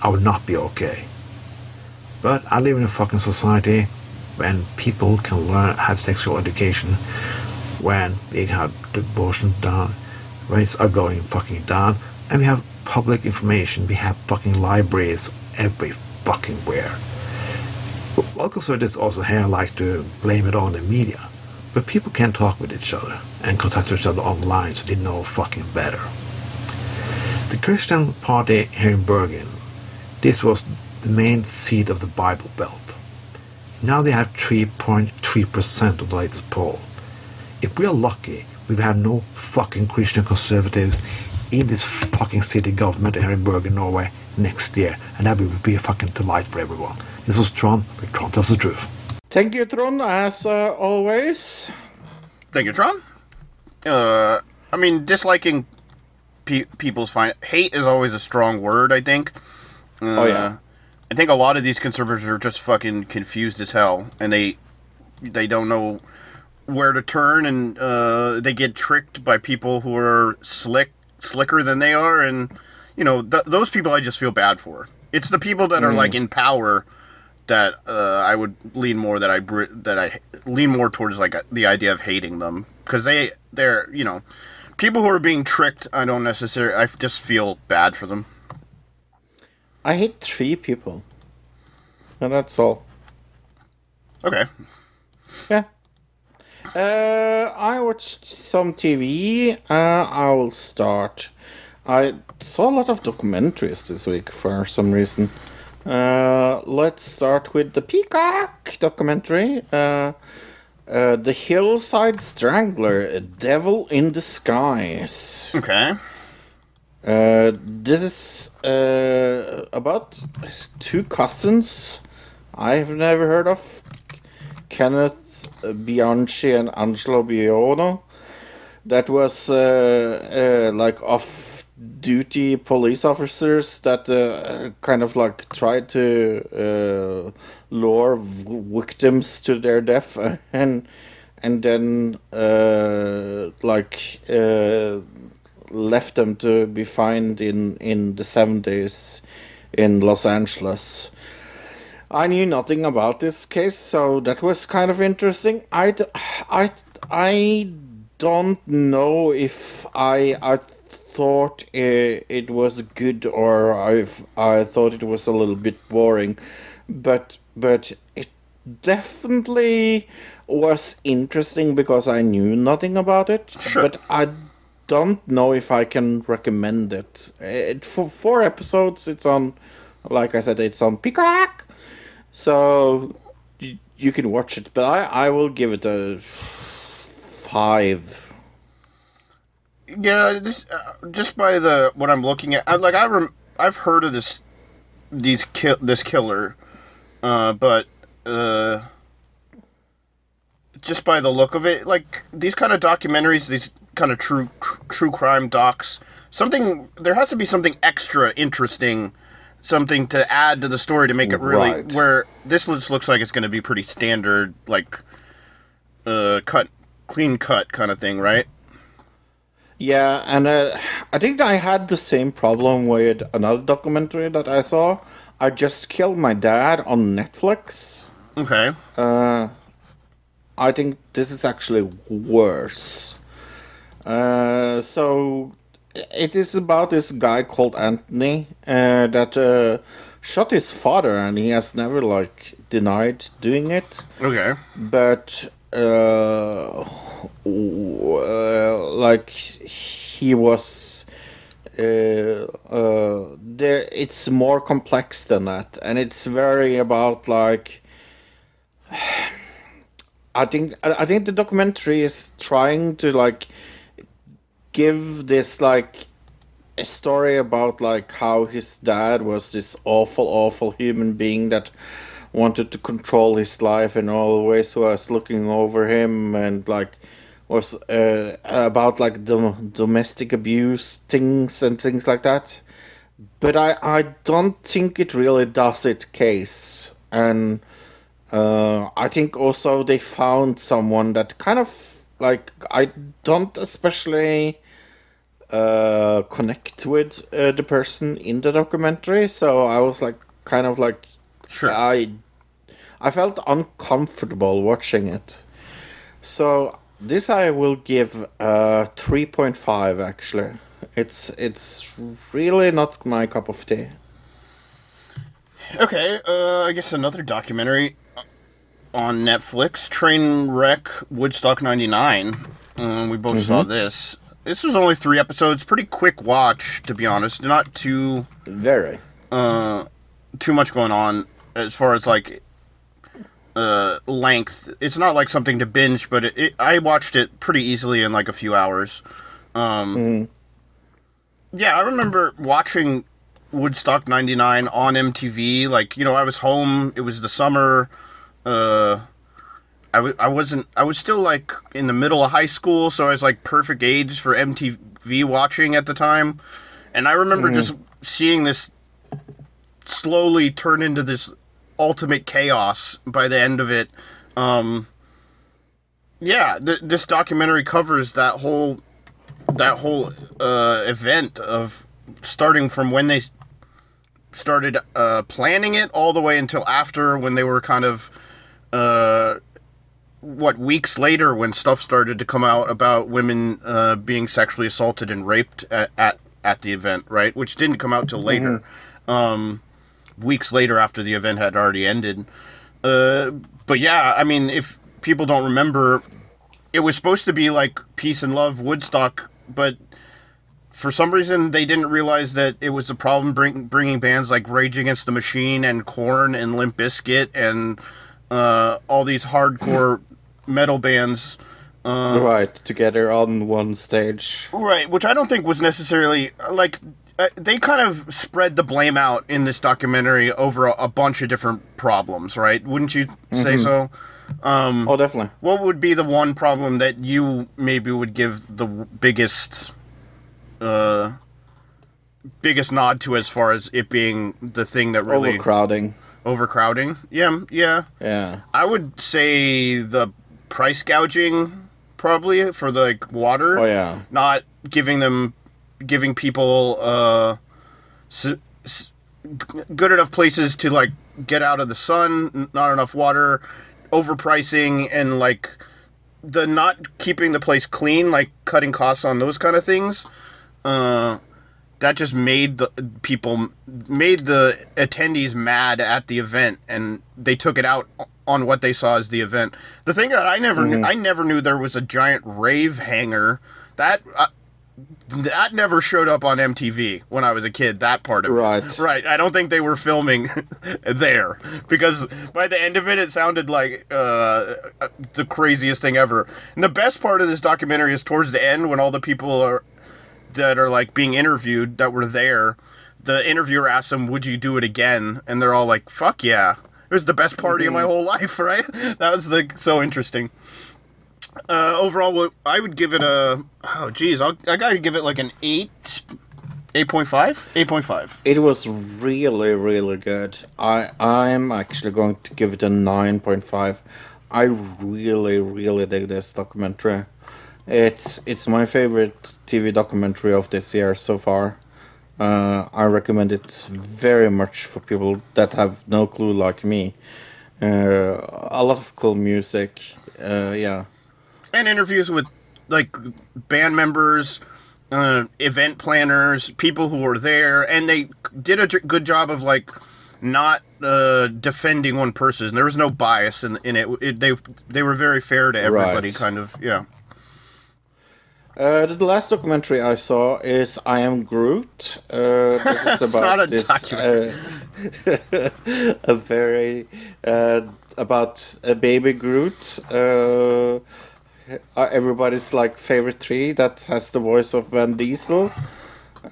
I would not be okay. But I live in a fucking society when people can learn, have sexual education, when we have abortion down, rates are going fucking down, and we have public information, we have fucking libraries every fucking where. Well, conservatives also here like to blame it on the media, but people can talk with each other and contact each other online so they know fucking better. The Christian party here in Bergen, this was the main seat of the Bible Belt. Now they have 3.3% of the latest poll. If we are lucky, we will have no fucking Christian conservatives in this fucking city government here in Bergen, Norway next year, and that will be a fucking delight for everyone. This was Tron, but Tron tells the truth. Thank you, Tron, as uh, always. Thank you, Tron. Uh, I mean, disliking pe- people's fine. Hate is always a strong word. I think. Uh, Oh, yeah. I think a lot of these conservatives are just fucking confused as hell, and they they don't know where to turn, and uh, they get tricked by people who are slick slicker than they are, and you know th- those people I just feel bad for. It's the people that are Mm. like in power that uh, I would lean more that I br- that I lean more towards like the idea of hating them because they they're you know people who are being tricked. I don't necessarily. I just feel bad for them. I hate three people. And that's all. Okay. Yeah. Uh, I watched some TV. Uh, I will start. I saw a lot of documentaries this week for some reason. Uh, let's start with the Peacock documentary. Uh, uh, the Hillside Strangler, a devil in disguise. Okay. Uh, this is uh, about two cousins I've never heard of. Kenneth Bianchi and Angelo Buono. That was uh, uh, off-duty police officers that uh, kind of like tried to uh, lure victims to their death [laughs] and and then uh, like uh, left them to be found in in the 70s in Los Angeles. I knew nothing about this case, so that was kind of interesting. I, I, I don't know if I I thought it, it was good or I I thought it was a little bit boring, but but it definitely was interesting because I knew nothing about it. Sure. But I don't know if I can recommend it. it for four episodes, it's on, like I said, it's on Peacock, so you, you can watch it. But I I will give it a five. Yeah, just, uh, just by the what I'm looking at, I, like I rem- I've heard of this these kill this killer, uh, but uh, just by the look of it, like these kind of documentaries, these kind of true tr- true crime docs, something there has to be something extra interesting, something to add to the story to make it really Right. where this just looks like it's going to be pretty standard, like uh, cut clean cut kind of thing, right? Yeah, and uh, I think I had the same problem with another documentary that I saw. I just killed my dad on Netflix. Okay. Uh, I think this is actually worse. Uh, so it is about this guy called Anthony uh, that uh, shot his father, and he has never like denied doing it. Okay. But uh, like he was. Uh, uh, there, it's more complex than that, and it's very about like. [sighs] I think I think the documentary is trying to like give this like a story about like how his dad was this awful awful human being that wanted to control his life and always was looking over him and like was uh, about like dom- domestic abuse things and things like that. But i i don't think it really does it case. And uh, I think also they found someone that kind of like I don't especially uh, connect with uh, the person in the documentary, so I was like kind of like sure I I felt uncomfortable watching it. So this I will give uh, three point five actually. It's it's really not my cup of tea. Okay, uh, I guess another documentary on Netflix, Trainwreck Woodstock 99. Uh, we both saw Mhm. this. This was only three episodes. Pretty quick watch, to be honest. Not too very uh too much going on as far as like uh length. It's not like something to binge, but it, it, I watched it pretty easily in like a few hours. Um, yeah, I remember watching Woodstock 99 on MTV. Like, you know, I was home, it was the summer. Uh, I w- I wasn't, I was still like in the middle of high school, so I was like perfect age for MTV watching at the time. And I remember Mhm. just seeing this slowly turn into this ultimate chaos by the end of it. Um, yeah, th- this documentary covers that whole that whole uh, event of starting from when they started uh, planning it all the way until after when they were kind of uh, what weeks later when stuff started to come out about women uh, being sexually assaulted and raped at, at at the event, right? Which didn't come out till later. Um, weeks later after the event had already ended. Uh, but yeah, I mean, if people don't remember, it was supposed to be like peace and love Woodstock, but for some reason they didn't realize that it was a problem bring, bringing bands like Rage Against the Machine and Korn and Limp Bizkit and uh, all these hardcore [clears throat] metal bands. Uh, right together on one stage. Right, which I don't think was necessarily like uh, they kind of spread the blame out in this documentary over a, a bunch of different problems, right? Wouldn't you say Mhm. so? Um, oh, definitely. What would be the one problem that you maybe would give the biggest, uh, biggest nod to as far as it being the thing that really Overcrowding. Overcrowding, yeah, yeah. Yeah. I would say the price gouging probably for the like, water. Oh, yeah. Not giving them, giving people uh, s- s- good enough places to like get out of the sun. n- Not enough water. Overpricing and like the not keeping the place clean, like cutting costs on those kind of things. Uh, that just made the people made the attendees mad at the event and they took it out on what they saw as the event the thing that i never knew Mhm. i never knew there was a giant rave hanger that uh, that never showed up on mtv when i was a kid that part of Right. it right Right. i don't think they were filming [laughs] there because by the end of it it sounded like uh, the craziest thing ever and the best part of this documentary is towards the end when all the people are that are like being interviewed that were there, the interviewer asks them, "Would you do it again?" And they're all like, "Fuck yeah!" It was the best party of my whole [laughs] life, right? That was like so interesting. Uh, overall, I would give it a oh geez, I'll, I gotta give it like an eight, eight point five, eight point five. It was really, really good. I I'm actually going to give it a nine point five. I really, really dig this documentary. It's it's my favorite TV documentary of this year so far. Uh, I recommend it very much for people that have no clue like me. Uh, a lot of cool music. Uh, yeah. And interviews with like band members, uh, event planners, people who were there, and they did a good job of like not uh, defending one person. There was no bias in in it. it they they were very fair to everybody. Right. Kind of, yeah. Uh, the last documentary I saw is I Am Groot. Uh, [laughs] this is It's about this, uh, [laughs] a very uh, about a baby Groot. Uh, everybody's like favorite tree that has the voice of Vin Diesel.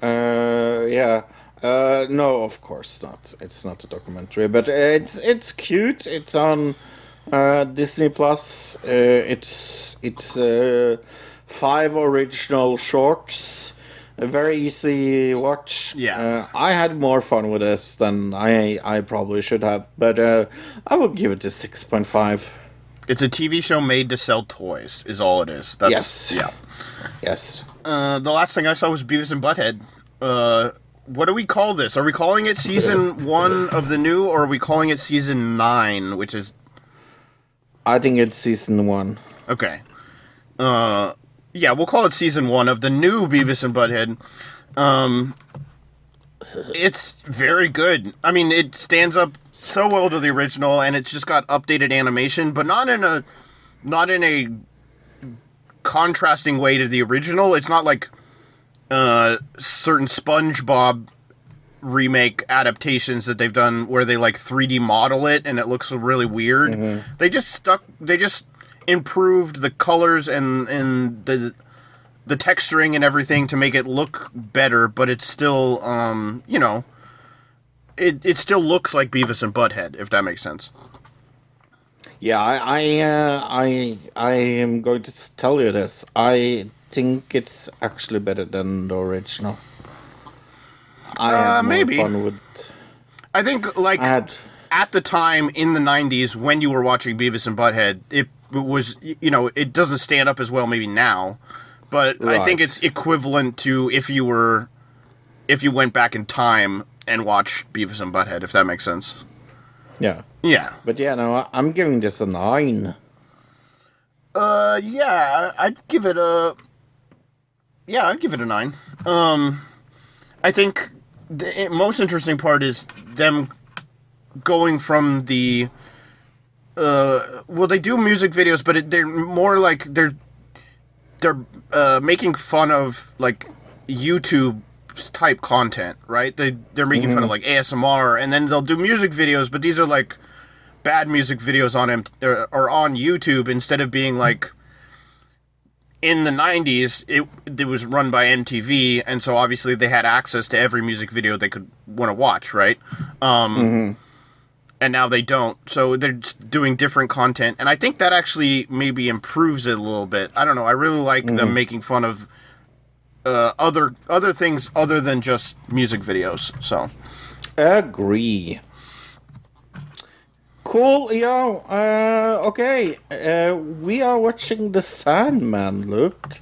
Uh, yeah. Uh, no, of course not. It's not a documentary, but it's it's cute. It's on uh, Disney Plus. Uh, it's it's uh, five original shorts. A very easy watch. Yeah. Uh, I had more fun with this than I I probably should have, but uh, I would give it a six point five. It's a TV show made to sell toys. Is all it is. That's, Yes. Yeah. Yes. Uh, the last thing I saw was Beavis and Butthead. Uh, what do we call this? Are we calling it season [laughs] one of the new, or are we calling it season nine, which is I think it's season one. okay? Uh, yeah, we'll call it season one of the new Beavis and Butthead. Um, it's very good. I mean, it stands up so well to the original, and it's just got updated animation, but not in a not in a contrasting way to the original. It's not like uh, certain SpongeBob remake adaptations that they've done where they like 3D model it and it looks really weird. They just stuck. They just improved the colors and and the the texturing and everything to make it look better, but it's still um you know it it still looks like Beavis and Butthead if that makes sense. Yeah, I I uh, I I am going to tell you this. I think it's actually better than the original. I Uh, had more maybe. fun with. I think like I had at the time in the 90s when you were watching Beavis and Butthead, it was, you know, it doesn't stand up as well maybe now, but I think it's equivalent to if you were, if you went back in time and watch Beavis and Butthead, if that makes sense. yeah, Yeah. but yeah, no, I'm giving this a nine. Uh, yeah, I'd give it a, yeah, I'd give it a nine. Um, I think the most interesting part is them going from the, uh, well, they do music videos, but it, they're more like they're they're uh, making fun of like YouTube type content, right? They they're making fun of mm-hmm. like ASMR, and then they'll do music videos, but these are like bad music videos on M- or, or on YouTube instead of being like in the 90s it it was run by MTV and so obviously they had access to every music video they could want to watch right? Um mm-hmm. and now they don't so they're just doing different content and I think that actually maybe improves it a little bit. I don't know I really like them mm-hmm. making fun of uh, other other things other than just music videos so Agree. Cool, yo. Uh, okay, uh, we are watching The Sandman. Look,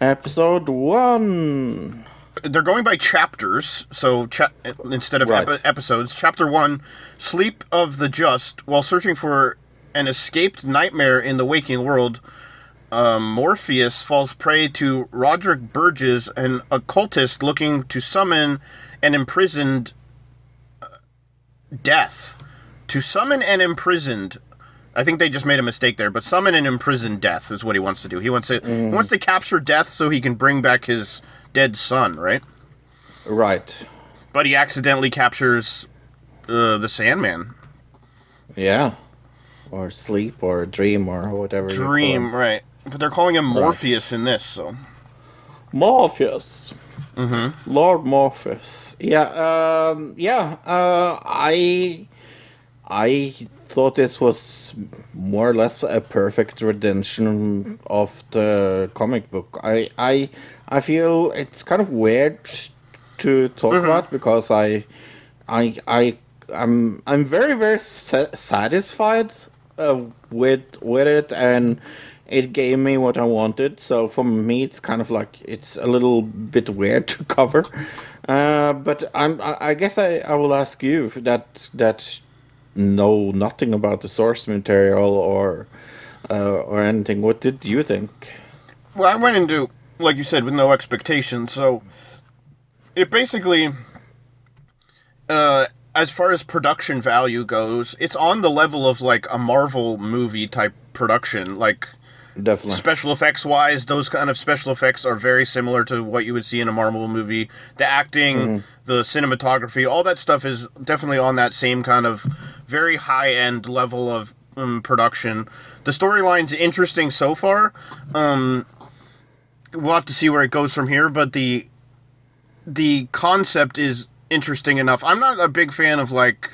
episode one. they're going by chapters, so cha- instead of Right. epi- episodes. Chapter one: Sleep of the Just. While searching for an escaped nightmare in the waking world, um, Morpheus falls prey to Roderick Burgess, an occultist looking to summon an imprisoned uh, death. To summon an imprisoned. I think they just made a mistake there, but summon an imprisoned death is what he wants to do. He wants to he wants to capture death so he can bring back his dead son, right? Right. But he accidentally captures uh, the Sandman. Yeah. Or sleep, or dream, or whatever. Dream, right? But they're calling him Morpheus in this, so Morpheus. Mm-hmm. Lord Morpheus. Yeah. Um, yeah. Uh, I. I thought this was more or less a perfect redemption of the comic book. I. I. I feel it's kind of weird to talk about because I. I. I. I'm. I'm very very sa- satisfied uh, with with it and it gave me what I wanted. So for me, it's kind of like it's a little bit weird [laughs] to cover. Uh, but I'm, I guess I, I will ask you that that know nothing about the source material or uh, or anything. What did you think? Well, I went into, like you said, with no expectations. So it basically, uh, as far as production value goes, it's on the level of like a Marvel movie type production. Like Definitely. special effects wise, those kind of special effects are very similar to what you would see in a Marvel movie. The acting, Mhm. the cinematography, all that stuff is definitely on that same kind of very high end level of um, production. The storyline's interesting so far. Um, we'll have to see where it goes from here, but the the concept is interesting enough. I'm not a big fan of like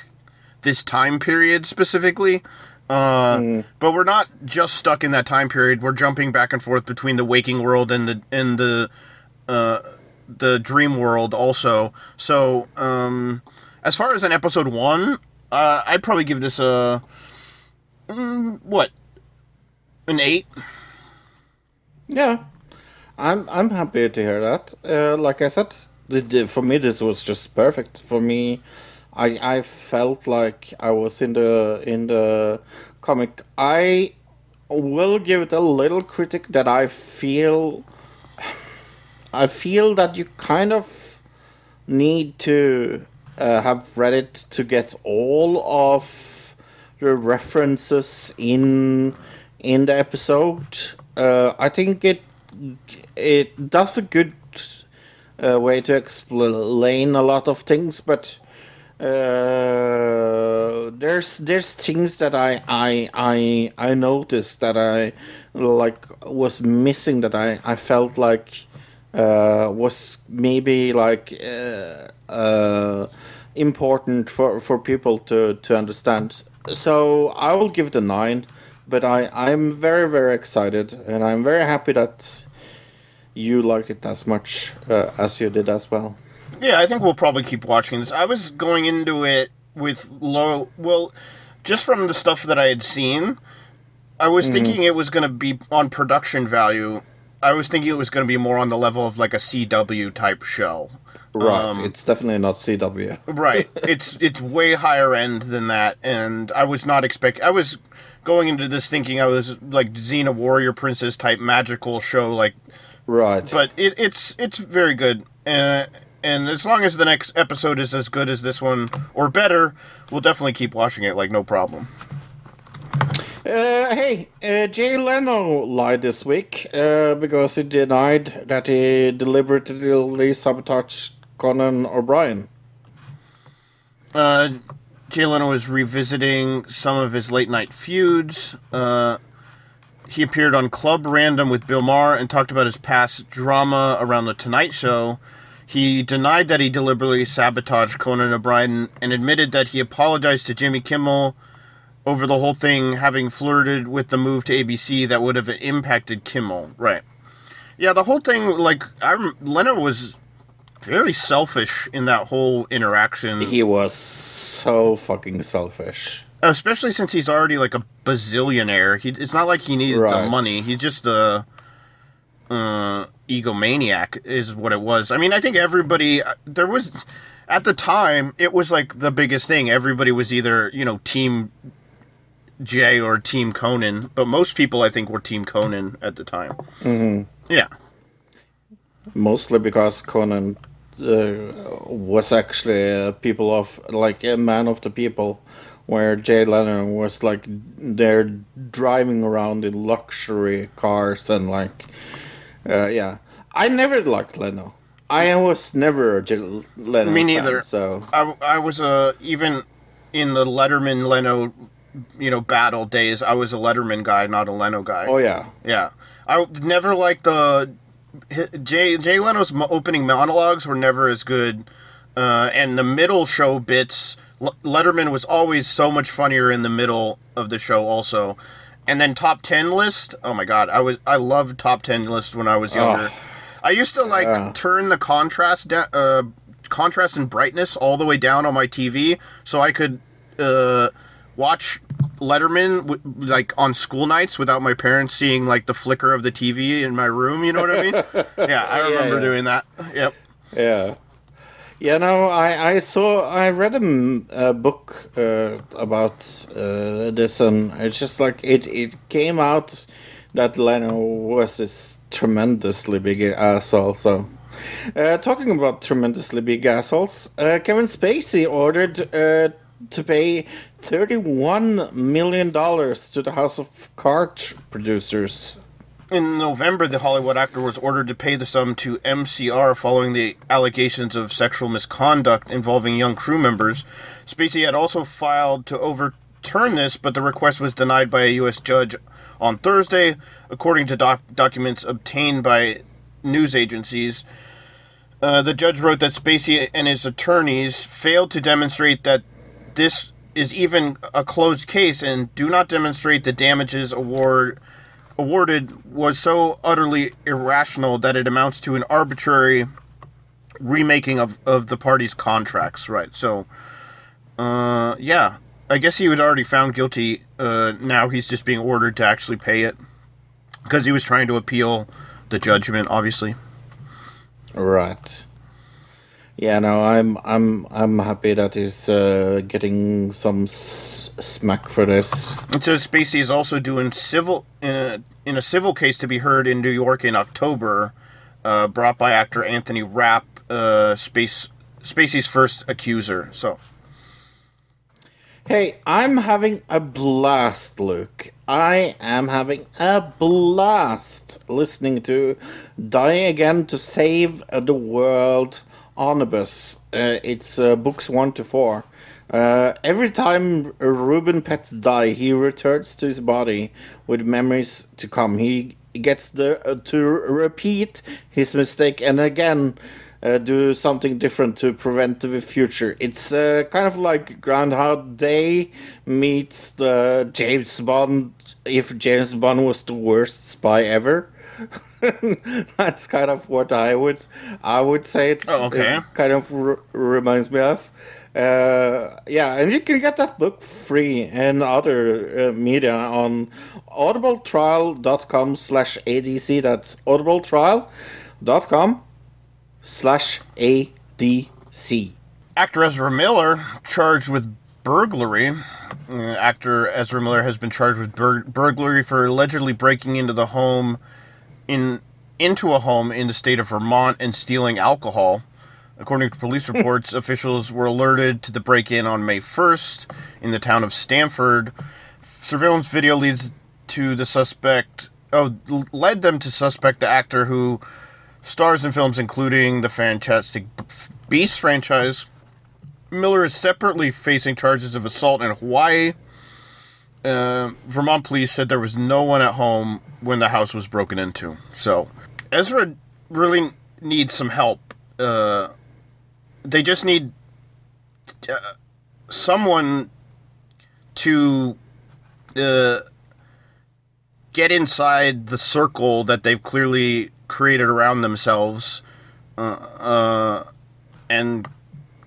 this time period specifically. Uh, but we're not just stuck in that time period. We're jumping back and forth between the waking world and the and the uh, the dream world also. So, um, as far as an episode one, uh, I'd probably give this a mm, what an eight. Yeah, I'm I'm happy to hear that. Uh, like I said, for me this was just perfect. For me, I I felt like I was in the in the comic. I will give it a little critic that I feel. [sighs] I feel that you kind of need to uh, have read it to get all of the references in in the episode. Uh, I think it it does a good uh, way to explain a lot of things, but uh, there's there's things that I I I I noticed that I like was missing that I I felt like uh, was maybe like uh, uh, important for for people to to understand. So I will give it a nine, but I I'm very very excited and I'm very happy that you liked it as much uh, as you did as well. Yeah, I think we'll probably keep watching this. I was going into it with low, well, just from the stuff that I had seen, I was Mhm. thinking it was going to be on production value. I was thinking it was going to be more on the level of like a CW type show. Right, Um, it's definitely not CW. [laughs] right. It's it's way higher end than that, and I was not expect. I was going into this thinking I was like Xena Warrior Princess type magical show, like Right. but it, it's it's very good, and and as long as the next episode is as good as this one or better, we'll definitely keep watching it. Like no problem. Uh, hey, uh, Jay Leno lied this week uh, because he denied that he deliberately sabotaged Conan O'Brien. Uh, Jay Leno is revisiting some of his late night feuds. Uh, he appeared on Club Random with Bill Maher and talked about his past drama around The Tonight Show. He denied that he deliberately sabotaged Conan O'Brien and admitted that he apologized to Jimmy Kimmel over the whole thing, having flirted with the move to ABC that would have impacted Kimmel. Right. Yeah, the whole thing, like, I, Leno was very selfish in that whole interaction. He was so fucking selfish. Especially since he's already like a bazillionaire. He, it's not like he needed the money. He just a uh, egomaniac, is what it was. I mean, I think everybody there was at the time it was like the biggest thing. Everybody was either you know team Jay or team Conan, but most people I think were team Conan at the time. hmm Yeah. Mostly because Conan uh, was actually uh, people of like a man of the people, where Jay Leno was like they're driving around in luxury cars and like, uh, yeah. I never liked Leno. I was never a Jay Leno. Me fan, neither. so I, I was a even in the Letterman Leno, you know, battle days. I was a Letterman guy, not a Leno guy. Oh, yeah. yeah. I never liked the Jay Jay Leno's opening monologues were never as good, uh, and the middle show bits. Letterman was always so much funnier in the middle of the show, also. And then top ten list. Oh my god, I was I loved top ten list when I was younger. Oh. I used to like Yeah. turn the contrast da- uh, contrast and brightness all the way down on my TV so I could uh, watch Letterman w- like on school nights without my parents seeing like the flicker of the TV in my room. You know what I mean? [laughs] yeah, I Yeah, remember yeah. doing that. Yep. Yeah. Yeah, no, I, I saw, I read a book uh, about uh, this, and it's just like it, it came out that Leno was this tremendously big asshole. So Uh, talking about tremendously big assholes, uh, Kevin Spacey ordered uh, to pay $31 million to the House of Cards producers. In November, the Hollywood actor was ordered to pay the sum to MCR following the allegations of sexual misconduct involving young crew members. Spacey had also filed to overturn this, but the request was denied by a U.S. judge on Thursday, according to doc- documents obtained by news agencies. Uh, the judge wrote that Spacey and his attorneys failed to demonstrate that this is even a closed case and do not demonstrate the damages award awarded was so utterly irrational that it amounts to an arbitrary remaking of, of the parties' contracts. Right. So, uh, yeah, I guess he was already found guilty. Uh, now he's just being ordered to actually pay it because he was trying to appeal the judgment, obviously. Right. Yeah, no, I'm I'm I'm happy that he's uh, getting some s- smack for this. It says Spacey is also doing civil uh, in a civil case to be heard in New York in October, uh, brought by actor Anthony Rapp, uh, Space Spacey's first accuser. So, Hey, I'm having a blast, Luke. I am having a blast listening to Die Again to Save the World Omnibus. Uh, it's uh, books 1 to 4. Uh, every time Ruben Pets die, he returns to his body with memories to come. He gets the, uh, to repeat his mistake and again uh, do something different to prevent the future. It's uh, kind of like Groundhog Day meets the James Bond. If James Bond was the worst spy ever, [laughs] that's kind of what I would I would say. It, Oh, okay. it kind of r- reminds me of. Uh, yeah, and you can get that book free and other uh, media on audibletrial.com slash ADC. That's audibletrial.com slash ADC. actor Ezra Miller charged with burglary. Uh, actor Ezra Miller has been charged with bur- burglary for allegedly breaking into the home in into a home in the state of Vermont and stealing alcohol. According to police reports, [laughs] officials were alerted to the break-in on May 1st in the town of Stamford. Surveillance video leads to the suspect. Oh, led them to suspect the actor who stars in films including the Fantastic Beasts franchise. Miller is separately facing charges of assault in Hawaii. Uh, Vermont police said there was no one at home when the house was broken into. So, Ezra really needs some help. Uh, they just need uh, someone to uh, get inside the circle that they've clearly created around themselves uh, uh, and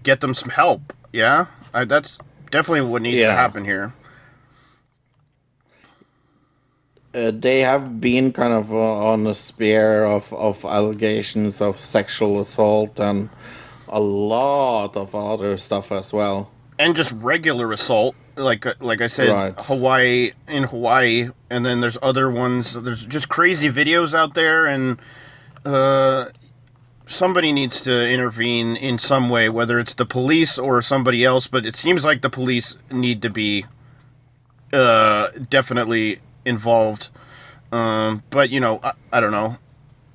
get them some help. Yeah, I, that's definitely what needs to happen here. uh, they have been kind of uh, on a spear of, of allegations of sexual assault and a lot of other stuff as well. and just regular assault like like i said Right. hawaii in hawaii and then there's other ones there's just crazy videos out there and uh somebody needs to intervene in some way whether it's the police or somebody else but it seems like the police need to be uh definitely involved um but you know i, I don't know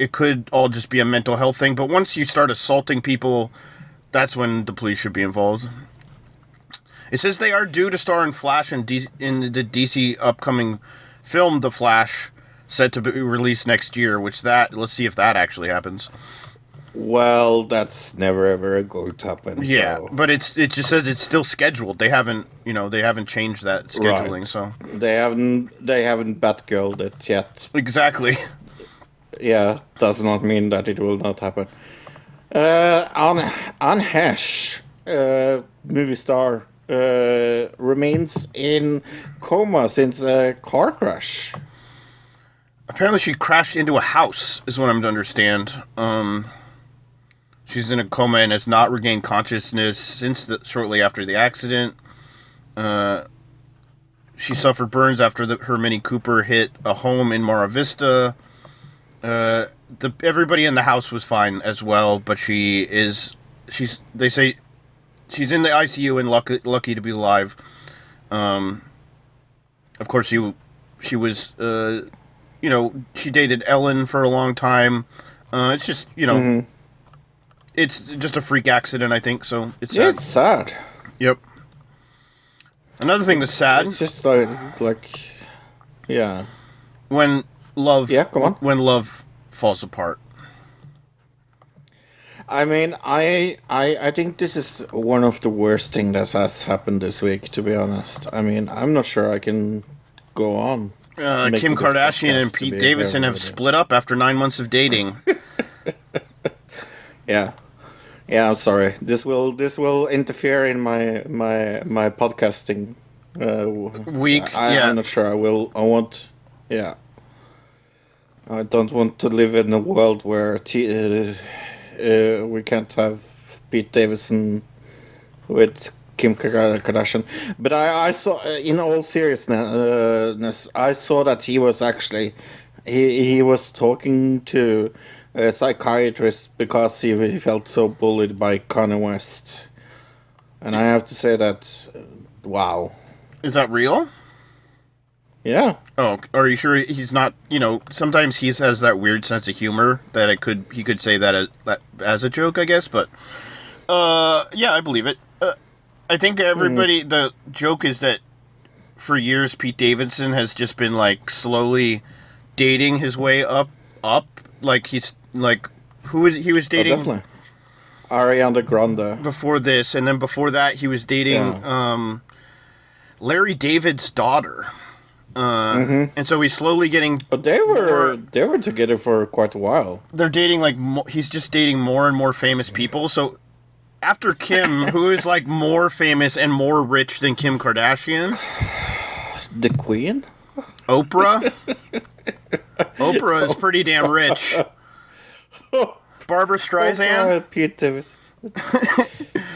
it could all just be a mental health thing but once you start assaulting people that's when the police should be involved it says they are due to star in Flash in, D- in the DC upcoming film, The Flash, set to be released next year. Which that let's see if that actually happens. Well, that's never ever going to happen. Yeah, so- but it's it just says it's still scheduled. They haven't you know they haven't changed that scheduling. Right. So they haven't they haven't Batgirled it yet. exactly. [laughs] Yeah, does not mean that it will not happen. Uh, Anne, Anne Heche, uh, movie star, uh, remains in coma since a car crash. Apparently, she crashed into a house. Is what I'm to understand. Um, she's in a coma and has not regained consciousness since the, shortly after the accident. Uh, she suffered burns after the, her Mini Cooper hit a home in Mar Vista. Uh, the everybody in the house was fine as well, but she is she's they say she's in the ICU and lucky lucky to be alive. Um, of course, she she was uh, you know she dated Ellen for a long time. Uh, it's just you know Mhm. it's just a freak accident, I think. So it's sad. it's sad. Yep. Another thing that's sad. It's just like like yeah. When love Yeah, come on. When love falls apart. I mean, I, I, I think this is one of the worst thing that has happened this week. To be honest, I mean, I'm not sure I can go on. Uh, Kim Kardashian and Pete Davidson have split up after nine months of dating. [laughs] Yeah, yeah. I'm sorry. This will this will interfere in my my my podcasting uh, Week, I, yeah. I'm not sure. I will. I want. Yeah. I don't want to live in a world where t- uh, uh, we can't have Pete Davidson with Kim Kardashian. But I, I saw, uh, in all seriousness, I saw that he was actually he he was talking to a psychiatrist because he, felt so bullied by Kanye West, and I have to say that, uh, wow, Is that real? Yeah. Oh, are you sure he's not? You know, sometimes he has that weird sense of humor that it could he could say that as, that as a joke, I guess. But uh, yeah, I believe it. Uh, I think everybody. The joke is that for years Pete Davidson has just been like slowly dating his way up, up. Like he's like who was he was Oh, dating definitely. Ariana Grande. before this, and then before that he was dating um, Larry David's daughter. Uh, Mhm. And so he's slowly getting But they were they were together for quite a while. they're dating like mo- he's just dating more and more famous people. So after Kim, who is like more famous and more rich than Kim Kardashian, The Queen. Oprah. [laughs] Oprah is pretty damn rich. [laughs] Barbra Streisand. Pete Davidson. [laughs]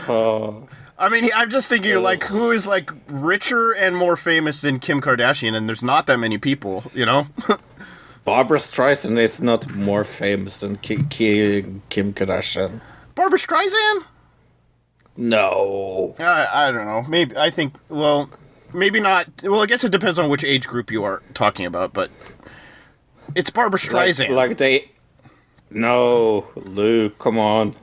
oh. I mean, I'm just thinking like who is like richer and more famous than Kim Kardashian, and there's not that many people, you know. [laughs] Barbra Streisand is not more famous than Ki- Ki- Kim Kardashian. Barbra Streisand. No. I, I don't know. Maybe I think. Well, maybe not. Well, I guess it depends on which age group you are talking about, but it's Barbra Streisand. Like, like they. No, Luke, come on.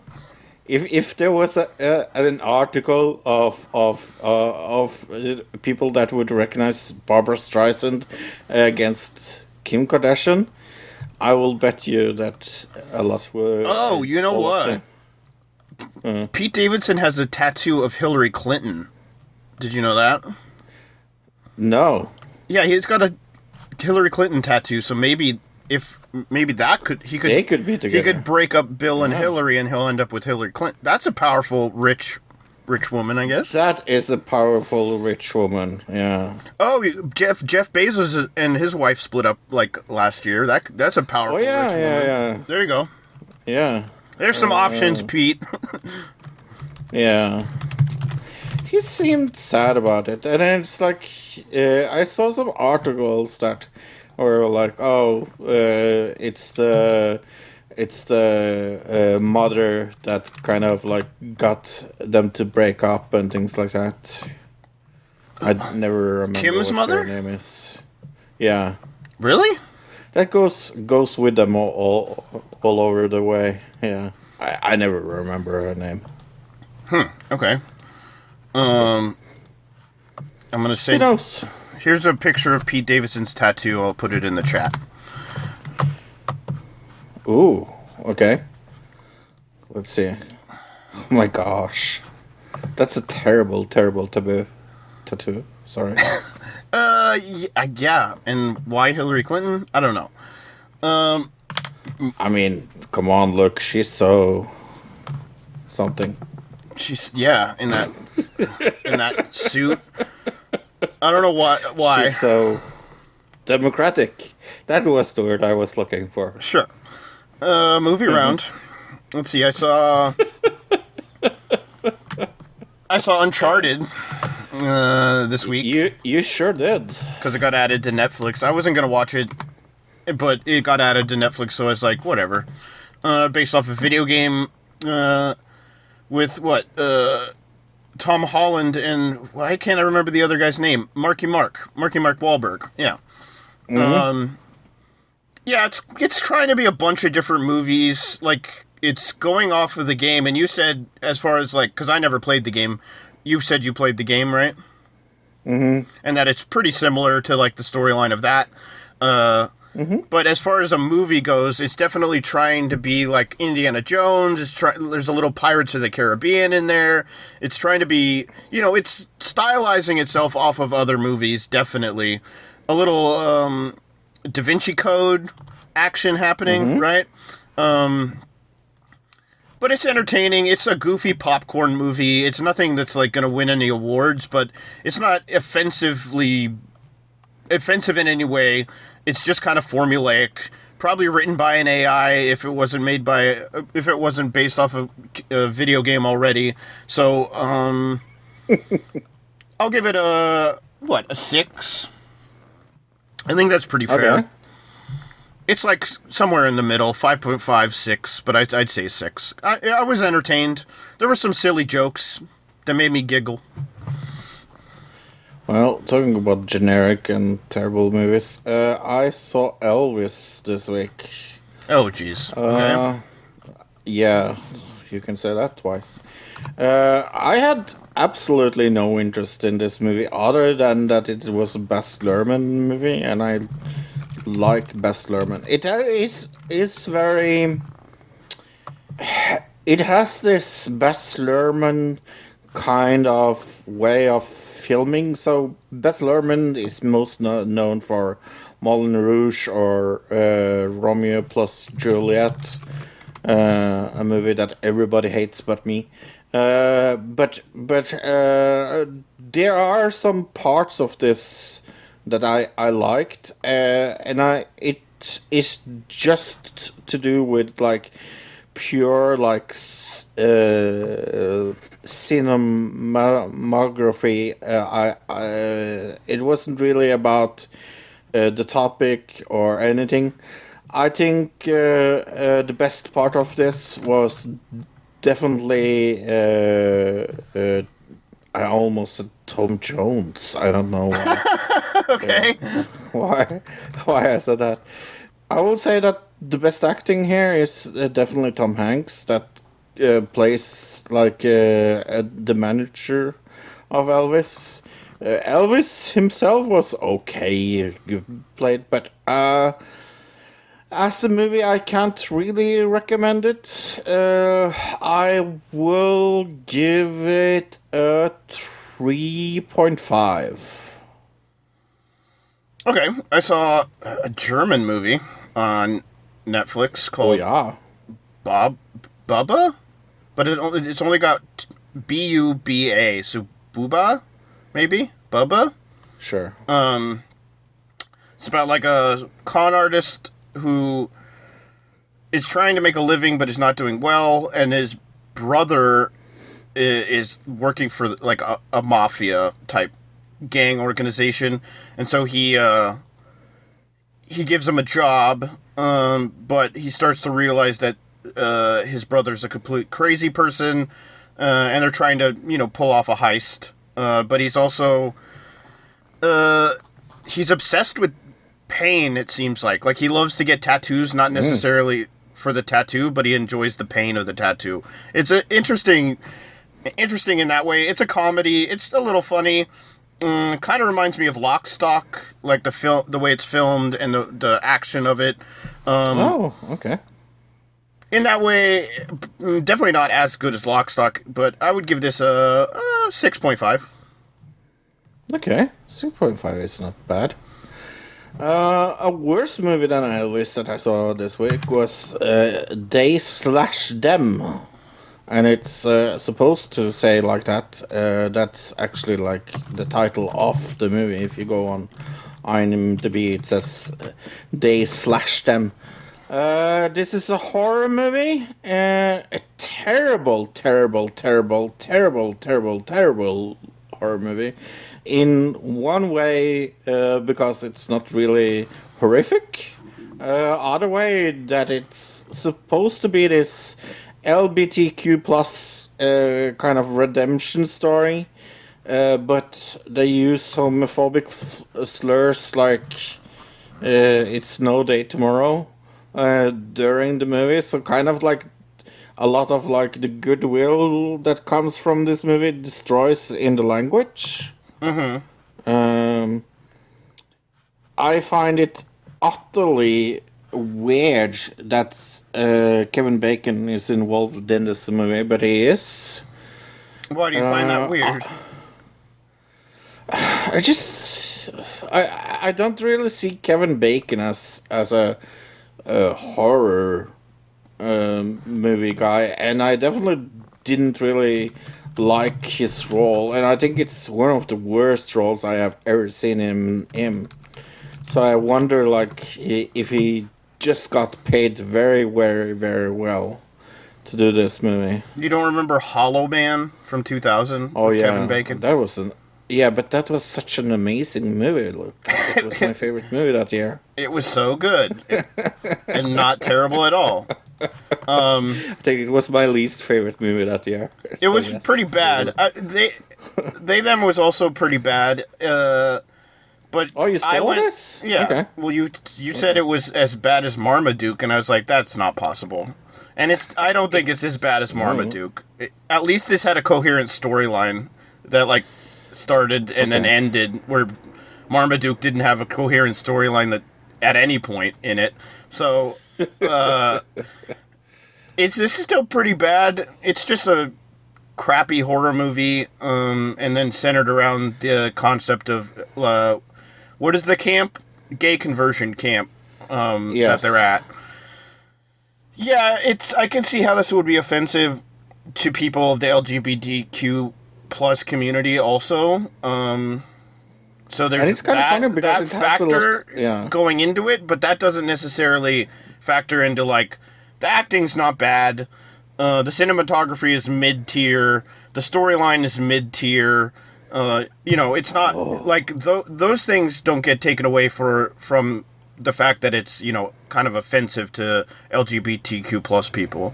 If if there was a, uh, an article of of uh, of uh, people that would recognize Barbra Streisand against Kim Kardashian, I will bet you that a lot were. Oh, you know what? Pete Davidson has a tattoo of Hillary Clinton. Did you know that? No. Yeah, he's got a Hillary Clinton tattoo. So maybe if maybe that could he could They could be He could break up Bill and Yeah. Hillary, and he'll end up with Hillary Clinton. That's a powerful, rich, rich woman, I guess. That is a powerful rich woman. Yeah. Oh, Jeff Jeff Bezos and his wife split up like last year. That that's a powerful Oh yeah, rich yeah, woman. yeah, There you go. yeah. There's some Uh, options, Pete. [laughs] Yeah. He seemed sad about it, and it's like uh, I saw some articles that were like, "Oh, uh, it's the it's the uh, mother that kind of like got them to break up and things like that." I never remember Kim's what mother? Name is. Yeah, Really? that goes goes with them all all, all over the way. Yeah, I, I never remember her name. Hmm. Okay. Um, I'm gonna say. Who knows? Here's a picture of Pete Davidson's tattoo. I'll put it in the chat. Ooh, okay. Let's see. Oh my gosh. That's a terrible, terrible taboo. Tattoo. Sorry. [laughs] Uh, uh, yeah. And why Hillary Clinton? I don't know. Um, I mean, come on, look, she's so something. she's yeah in that in that suit. I don't know why. Why? She's so democratic. That was the word I was looking for. Sure. Uh, movie round. Let's see. I saw. I saw Uncharted uh, this week You you sure did. because it got added to Netflix. I wasn't gonna watch it but it got added to Netflix, so I was like, whatever. Uh, based off a video game uh, with what uh, Tom Holland and why can't I remember the other guy's name? Marky Mark, Marky Mark Wahlberg. Yeah. Mhm. Um, yeah, it's it's trying to be a bunch of different movies. Like it's going off of the game, and you said as far as like because I never played the game. You said you played the game, right? Mm-hmm. and that it's pretty similar to like the storyline of that. Uh, But as far as a movie goes, it's definitely trying to be like Indiana Jones. It's try- there's a little Pirates of the Caribbean in there. It's trying to be, you know, it's stylizing itself off of other movies. Definitely, a little um, Da Vinci Code action happening, Mhm. right? Um, but it's entertaining. It's a goofy popcorn movie. It's nothing that's like going to win any awards, but it's not offensively offensive in any way. It's just kind of formulaic. Probably written by an AI if it wasn't made by if it wasn't based off of a video game already. So, um [laughs] I'll give it a what, a 6. I think that's pretty fair. Okay. It's like somewhere in the middle, 5.5, 6, but I, I'd say 6. I, I was entertained. There were some silly jokes that made me giggle. Well, talking about generic and terrible movies, uh, I saw Elvis this week. Oh, jeez. Uh, Okay. yeah, you can say that twice. Uh, I had absolutely no interest in this movie other than that it was a Baz Luhrmann movie, and I like Baz Luhrmann. It is is very. [sighs] It has this Baz Luhrmann kind of way of filming. So Baz Luhrmann is most kno- known for Moulin Rouge or uh, Romeo plus Juliet, uh, a movie that everybody hates but me. Uh, but but uh, there are some parts of this that I I liked, uh, and I it is just to do with like pure like uh, cinematography. Uh, I, I it wasn't really about uh, the topic or anything. I think uh, uh, the best part of this was definitely. Uh, uh, I almost said Tom Jones. I don't know why. [laughs] okay. [laughs] why why I said that. I will say that the best acting here is uh, definitely Tom Hanks that uh, plays like uh, the manager of Elvis. Uh, Elvis himself was okay uh, played, but uh, as a movie, I can't really recommend it. I will give it a three point five. Okay, I saw a German movie on Netflix called oh, yeah. Bob Bubba, but it only, it's only got B U B A, so Booba, maybe Bubba. Sure. Um, it's about like a con artist who is trying to make a living but is not doing well, and his brother is working for like a, a mafia type gang organization, and so he uh, he gives him a job, um, but he starts to realize that uh, his brother's a complete crazy person, uh, and they're trying to you know pull off a heist. Uh, but he's also uh, he's obsessed with pain. It seems like like he loves to get tattoos, not necessarily for the tattoo, but he enjoys the pain of the tattoo. It's a interesting, interesting in that way. It's a comedy. It's a little funny. Mm, kind of reminds me of Lock, Stock, like the film, the way it's filmed and the the action of it. Um, oh, okay. in that way, mm, definitely not as good as Lock, Stock, but I would give this a, a six point five. Okay, six point five is not bad. Uh, a worse movie than I Elvis that I saw this week was uh, They Slash Them, and it's uh, supposed to say like that. Uh, that's actually like the title of the movie. If you go on IMDb, it says uh, They Slash Them. Uh, this is a horror movie. Uh, a terrible, terrible, terrible, terrible, terrible, terrible horror movie. In one way, uh, because it's not really horrific, other way that it's supposed to be this LGBTQ plus uh, kind of redemption story, uh, but they use homophobic f- slurs like uh, "It's no day tomorrow" uh, during the movie. So kind of like a lot of like the goodwill that comes from this movie destroys in the language. Mm-hmm. Um, I find it utterly weird that uh, Kevin Bacon is involved in this movie, but he is. Why do you find Uh, that weird? [sighs] I just I I don't really see Kevin Bacon as as a, a horror um, movie guy, and I definitely didn't really like his role, and I think it's one of the worst roles I have ever seen him in. So I wonder, like, if he just got paid very, very, very well to do this movie. You don't remember Hollow Man from 2000 Oh with yeah, Kevin Bacon? That was an yeah, but that was such an amazing movie. Look, it was my [laughs] favorite movie that year. It was so good [laughs] and not terrible at all. Um, I think it was my least favorite movie that year. it So, was yes. pretty bad. I, they, they them was also pretty bad. Uh, but oh, you I went, this? Yeah. Okay. Well, you you said it was as bad as Marmaduke, and I was like, that's not possible. And it's I don't think it's as bad as Marmaduke. It- at least this had a coherent storyline that like started and then ended, where Marmaduke didn't have a coherent storyline that at any point in it. So uh, [laughs] it's this is still pretty bad. It's just a crappy horror movie, um, and then centered around the concept of uh, what is the camp? Gay conversion camp um, that they're at. Yeah, it's. I can see how this would be offensive to people of the LGBTQ plus community. Also, um, so there's And it's kinda that, because that it has a factor yeah. going into it, but that doesn't necessarily factor into like the acting's not bad. Uh, the cinematography is mid tier. The storyline is mid tier. Uh, you know, it's not like th- those things don't get taken away for from the fact that it's you know kind of offensive to LGBTQ plus people.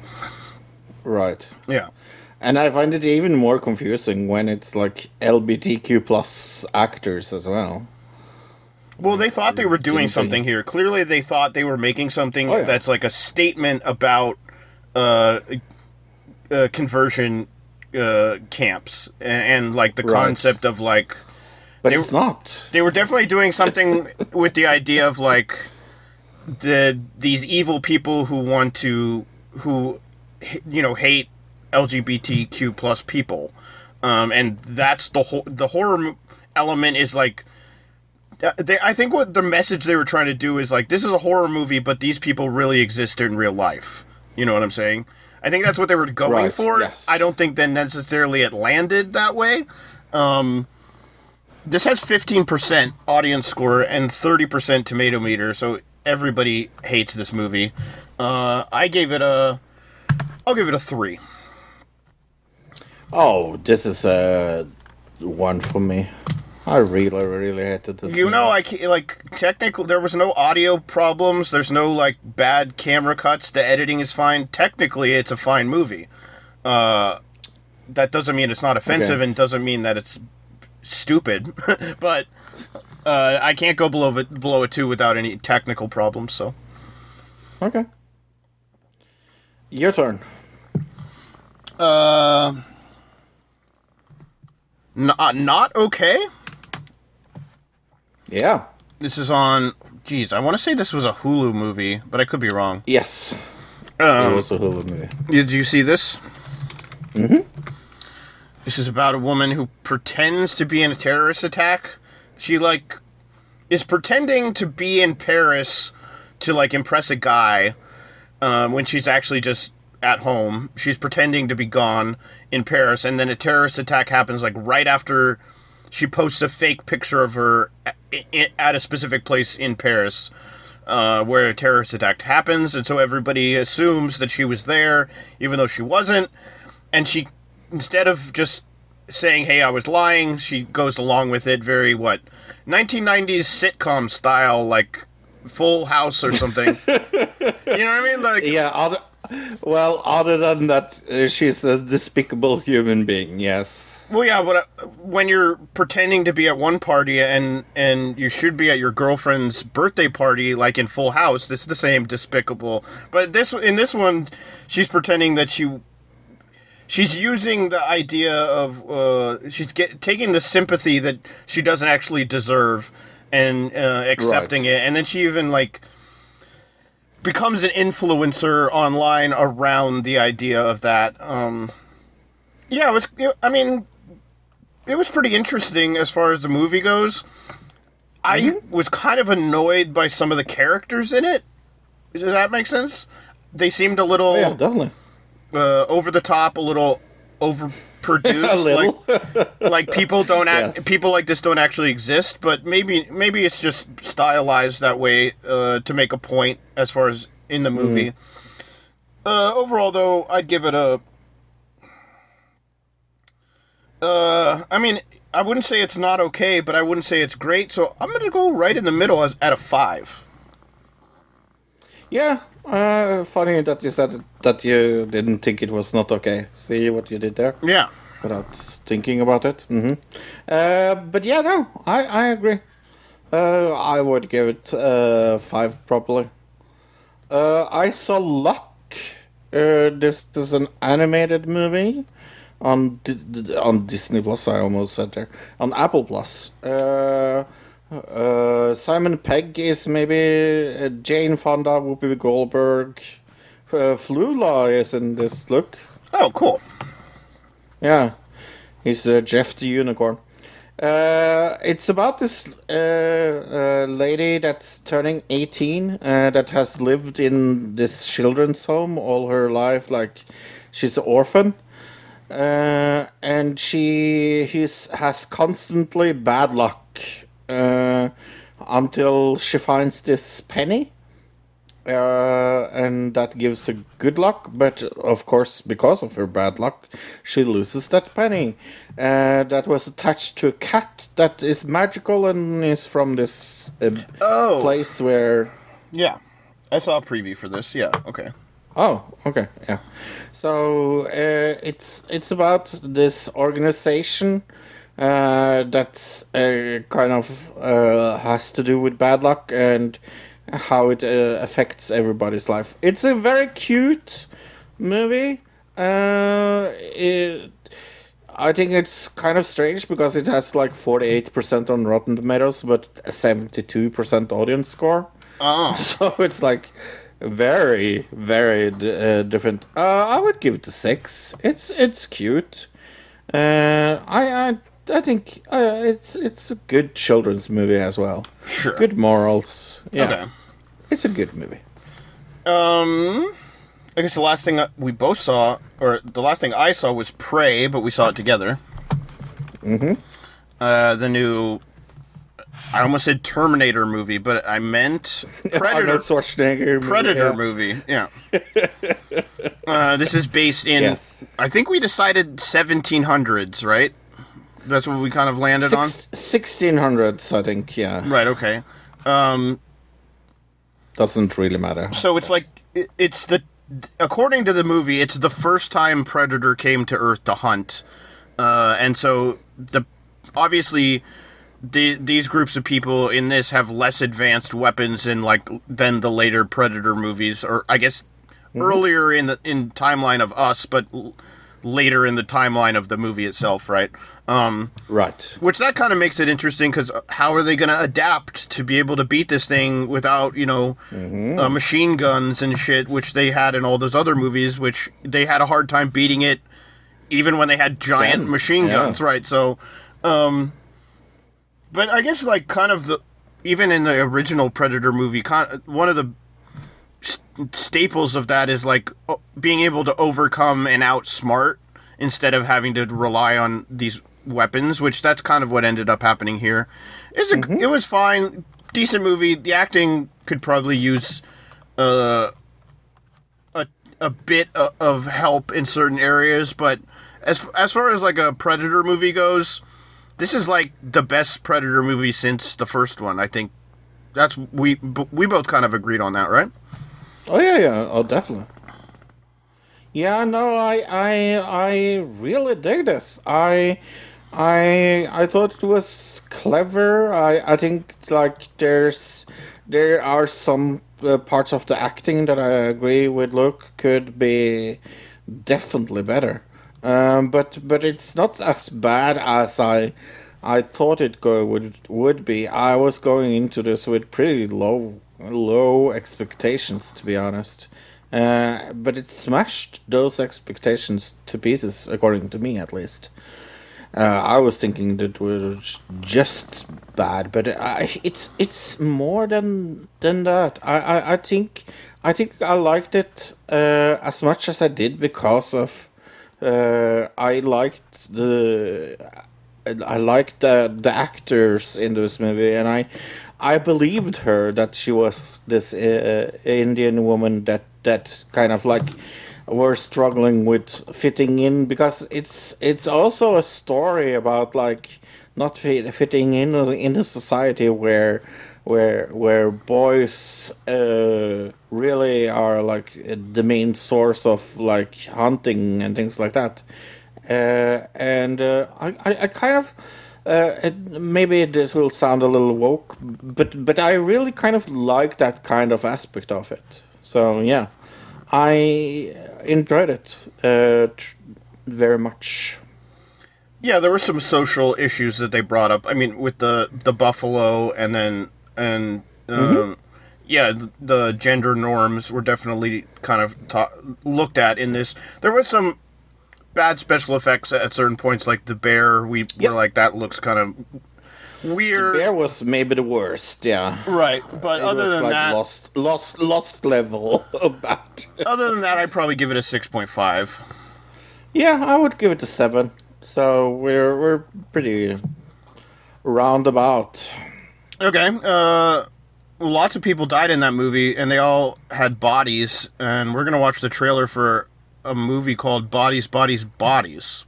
Right. Yeah. And I find it even more confusing when it's like LGBTQ plus actors as well. Well, they thought they were doing something here. Clearly, they thought they were making something Oh, yeah. that's like a statement about uh, uh, conversion uh, camps and, and like the Right. concept of like. But they, it's not. They were definitely doing something with the idea of like the these evil people who want to who you know hate LGBTQ plus people, um, and that's the whole the horror element is like. uh, They, I think what the message they were trying to do is like this is a horror movie, but these people really exist in real life. You know what I'm saying? I think that's what they were going Right, for. yes. I don't think then necessarily it landed that way. Um, this has 15% audience score and 30% tomato meter, so everybody hates this movie. Uh, I gave it a. I'll give it a three. Oh, this is a one for me. I really, really hated this. You know, I ca- like technically there was no audio problems. There's no like bad camera cuts. The editing is fine. Technically, it's a fine movie. Uh, that doesn't mean it's not offensive, Okay. and doesn't mean that it's stupid. [laughs] but uh, I can't go below it below a two without any technical problems. So Okay. Your turn. Uh, not not okay. Yeah. This is on. Geez, I want to say this was a Hulu movie, but I could be wrong. Yes. Um, it was a Hulu movie. Did you see this? Mm-hmm. This is about a woman who pretends to be in a terrorist attack. She like is pretending to be in Paris to like impress a guy um, when she's actually just at home. She's pretending to be gone in Paris, and then a terrorist attack happens like right after she posts a fake picture of her at, at a specific place in Paris. Uh, where a terrorist attack happens, and so everybody assumes that she was there, even though she wasn't and she instead of just saying hey i was lying she goes along with it very what 1990s sitcom style like Full House or something. [laughs] you know what I mean? Like yeah. Other, well, other than that, uh, she's a despicable human being. Yes. Well, yeah, but when you're pretending to be at one party and and you should be at your girlfriend's birthday party, like in Full House, it's the same despicable. But this in this one, she's pretending that she she's using the idea of uh, she's get, taking the sympathy that she doesn't actually deserve and uh, accepting Right. it, and then she even like becomes an influencer online around the idea of that. Um, yeah, it was. I mean, it was pretty interesting as far as the movie goes. I was kind of annoyed by some of the characters in it. Does that make sense? They seemed a little yeah, definitely. uh, over the top, a little overproduced. [laughs] A little. Like, like people don't act. Yes. People like this don't actually exist. But maybe maybe it's just stylized that way uh, to make a point as far as in the movie. Uh, overall, though, I'd give it a. Uh, I mean, I wouldn't say it's not okay, but I wouldn't say it's great. So I'm gonna go right in the middle as at a five. Yeah. Uh, funny that you said that you didn't think it was not okay. See what you did there? Yeah. Without thinking about it. hmm Uh, but yeah, no, I I agree. Uh, I would give it uh, five probably. Uh, I saw Luck. Uh, this is an animated movie on on Disney Plus. I almost said there on Apple Plus. Uh, uh, Simon Pegg is maybe uh, Jane Fonda, Whoopi Goldberg. Uh, Flula is in this look. Oh, cool. Yeah, he's uh, Jeff the Unicorn. Uh, it's about this uh, uh, lady that's turning 18 uh, that has lived in this children's home all her life. Like, she's an orphan. Uh, and she he's, has constantly bad luck uh, until she finds this penny uh, and that gives her good luck. But of course, because of her bad luck, she loses that penny uh, that was attached to a cat that is magical and is from this uh, Oh. place where. Yeah, I saw a preview for this. Yeah. Okay. Oh, okay, yeah. So uh, it's it's about this organization uh, that uh, kind of uh, has to do with bad luck and how it uh, affects everybody's life. It's a very cute movie. Uh, it, I think it's kind of strange because it has like 48% on Rotten Tomatoes, but a 72% audience score. Oh. [laughs] So it's like very, very d- uh, different. Uh, I would give it a six. It's it's cute. Uh, I I I think uh, it's it's a good children's movie as well. Sure. Good morals. Yeah. Okay. It's a good movie. Um, I guess the last thing we both saw, or the last thing I saw, was Prey, but we saw it together. Mm-hmm. Uh, the new. I almost said Terminator movie, but I meant [laughs] Predator. Schwarzenegger movie, Predator yeah. movie. Yeah. [laughs] uh, this is based in. Yes. I think we decided 1700s, right? That's what we kind of landed on. 1600s, I think. Yeah. Right. Okay. Um, Doesn't really matter. So it's like it- it's the according to the movie, it's the first time Predator came to Earth to hunt, uh, and so the obviously the, these groups of people in this have less advanced weapons in like than the later Predator movies, or I guess Mhm. earlier in the in timeline of us, but l- later in the timeline of the movie itself, right? Um, right. Which that kind of makes it interesting because how are they going to adapt to be able to beat this thing without you know Mm-hmm. uh, machine guns and shit, which they had in all those other movies, which they had a hard time beating it, even when they had giant machine yeah. guns, right? So, um, but I guess like kind of the even in the original Predator movie, one of the st- staples of that is like o- being able to overcome and outsmart instead of having to rely on these weapons, which that's kind of what ended up happening here. It's a, Mm-hmm. It was fine, decent movie. The acting could probably use uh, a a bit of help in certain areas, but as as far as like a Predator movie goes, this is like the best Predator movie since the first one. I think That's we we both kind of agreed on that, right? Oh yeah, yeah, oh definitely. Yeah, no, I, I, I really dig this. I, I, I thought it was clever. I, I think like there's, there are some uh, parts of the acting that I agree with. Look, could be definitely better. Um, but but it's not as bad as I, I thought it go would would be. I was going into this with pretty low low expectations, to be honest. Uh, but it smashed those expectations to pieces, according to me at least. Uh, I was thinking that it was just bad, but I, it's it's more than than that. I, I, I think I think I liked it uh, as much as I did because of uh, I liked the I liked the the actors in this movie, and I I believed her that she was this uh, Indian woman that that kind of like were struggling with fitting in because it's it's also a story about like not fit, fitting in in a society where where where boys uh, really are like the main source of like hunting and things like that uh, and uh, I, I, I kind of uh, it, maybe this will sound a little woke, but but I really kind of like that kind of aspect of it. So yeah, I enjoyed it uh, tr- very much. Yeah, there were some social issues that they brought up. I mean, with the the buffalo, and then and um, Mhm. yeah, th- the gender norms were definitely kind of ta- looked at in this. There was some bad special effects at certain points, like the bear. We were like, that looks kind of weird. The bear was maybe the worst. Yeah. Right, but It other than like that, lost lost lost level [laughs] bad. other than that, I'd probably give it a six point five. Yeah, I would give it a seven. So we're we're pretty roundabout. Okay. Uh, lots of people died in that movie, and they all had bodies. And we're gonna watch the trailer for a movie called Bodies, Bodies, Bodies.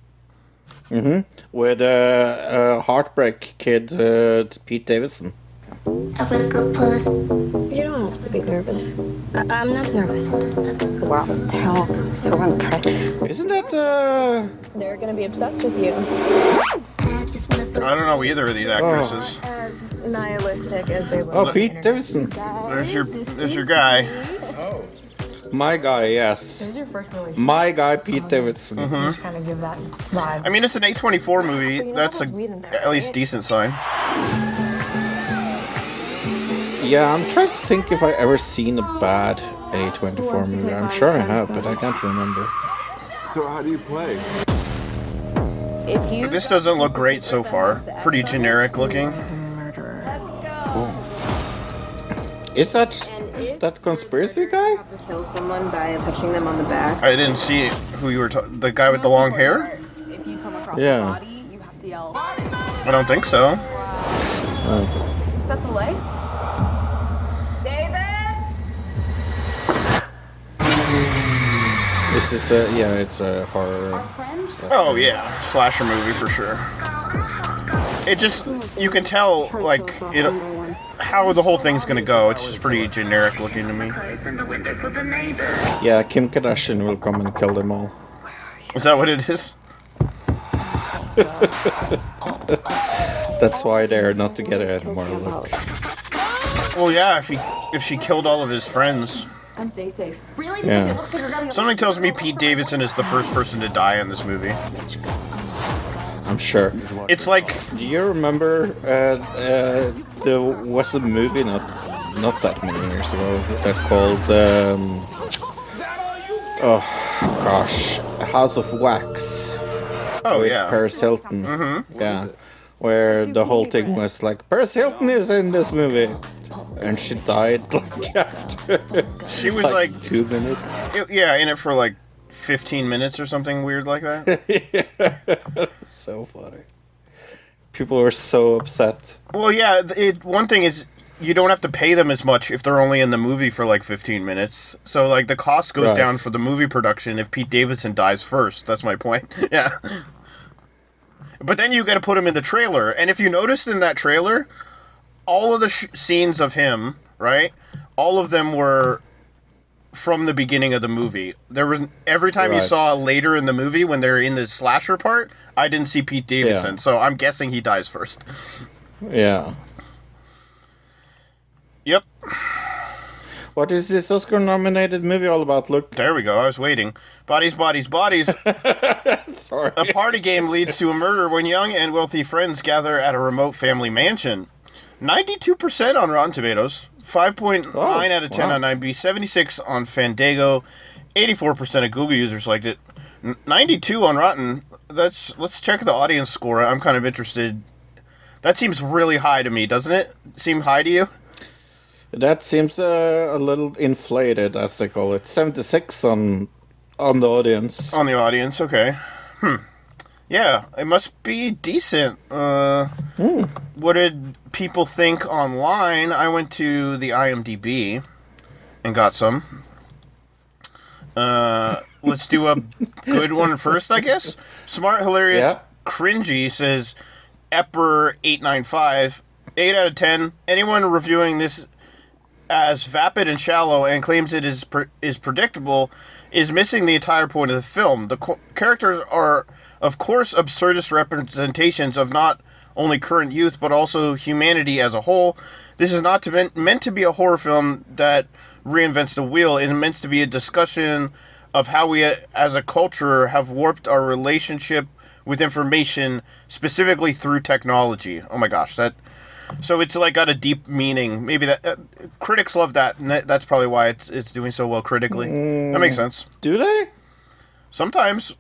Mm-hmm. With uh, uh, Heartbreak Kid uh, Pete Davidson. Have a good puss. You don't have to be nervous. I- I'm not nervous. Wow, how so impressive. Isn't that uh They're gonna be obsessed with you. I don't know either of these actresses. As nihilistic as they will. Oh, Pete Davidson. There's your there's your guy. Oh. My guy, yes. This your first movie. My guy, Pete Davidson. Mhm. Kind of give that vibe. I mean, it's an A24 movie. That's a at least decent sign. Yeah, I'm trying to think if I ever seen a bad A24 movie. I'm sure I have, but I can't remember. So how do you play? If you This doesn't look great so far. Pretty generic looking. Is that that conspiracy guy? kill someone by touching them on the back. I didn't see who you were. Ta- the guy with the long hair? If you come across Yeah. a body, you have to yell. I don't think so. Is that the lights? David! This is a yeah, it's a horror. Oh yeah, slasher movie for sure. It just you can tell like it how the whole thing's gonna go. It's just pretty generic looking to me. Yeah, Kim Kardashian will come and kill them all. Is that what it is? That's why they're not together anymore. Look. Well, yeah. If he if she killed all of his friends, I'm staying safe. Really? Yeah. It looks like you're something tells me Pete Davidson is the first person to die in this movie. I'm sure. It's like Do you remember uh, uh, there was a movie not not that many years ago that called um, oh gosh House of Wax. Oh, yeah. Paris Hilton. Mhm. Yeah, where the whole thing was like Paris Hilton is in this movie, and she died like [laughs] after. She was like- two minutes. it- yeah, in it for like 15 minutes or something weird like that. [laughs] [laughs] so funny. People were so upset. Well, yeah. It, one thing is you don't have to pay them as much if they're only in the movie for like 15 minutes. So like the cost goes Right. down for the movie production if Pete Davidson dies first. That's my point. [laughs] yeah. But then you got to put him in the trailer, and if you noticed in that trailer, all of the sh- scenes of him, right? All of them were from the beginning of the movie. There was every time you Right. saw later in the movie when they're in the slasher part, I didn't see Pete Davidson, Yeah. so I'm guessing he dies first. Yeah. Yep. What is this Oscar-nominated movie all about? Look. There we go. I was waiting. Bodies, bodies, bodies. [laughs] Sorry. A party game leads to a murder when young and wealthy friends gather at a remote family mansion. 92% on Rotten Tomatoes, 5.9 out of 10 wow. on IMDb, 76 on Fandango, 84% of Google users liked it, 92 on Rotten. That's let's check the audience score. I'm kind of interested. That seems really high to me, doesn't it? Seem high to you? That seems uh, a little inflated, as they call it. 76 on on the audience. On the audience, okay. Hmm. Yeah, it must be decent. Uh, What did people think online? I went to the IMDb and got some. Uh, let's do a good one first, I guess. Smart, hilarious, Yeah. cringy says Epper895. 8 out of 10. Anyone reviewing this as vapid and shallow and claims it is pre- is predictable is missing the entire point of the film. The co- characters are, of course, absurdist representations of not only current youth but also humanity as a whole. This is not to meant, meant to be a horror film that reinvents the wheel. It is meant to be a discussion of how we, as a culture, have warped our relationship with information, specifically through technology. Oh my gosh, that so it's like got a deep meaning. Maybe that uh, critics love that, and that, that's probably why it's it's doing so well critically. that makes sense. Do they? Sometimes,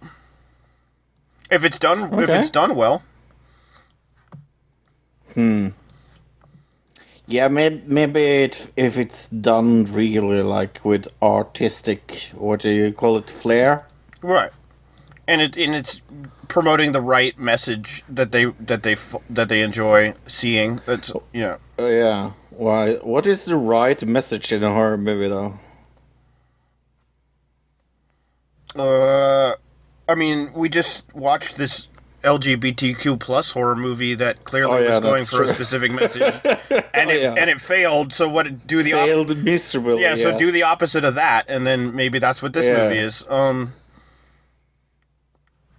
if it's done, if it's done well. Hmm. Yeah, maybe, maybe it, if it's done really like with artistic, what do you call it, flair? Right, and it and it's promoting the right message that they that they that they enjoy seeing. That's you know. Uh, yeah. Why? What is the right message in a horror movie, though? Uh, I mean, we just watched this LGBTQ plus horror movie that clearly Oh, yeah, was going for a specific [laughs] message, and it yeah. and it failed. So what? Do the op- Failed miserably. yeah. So do the opposite of that, and then maybe that's what this movie is. Um.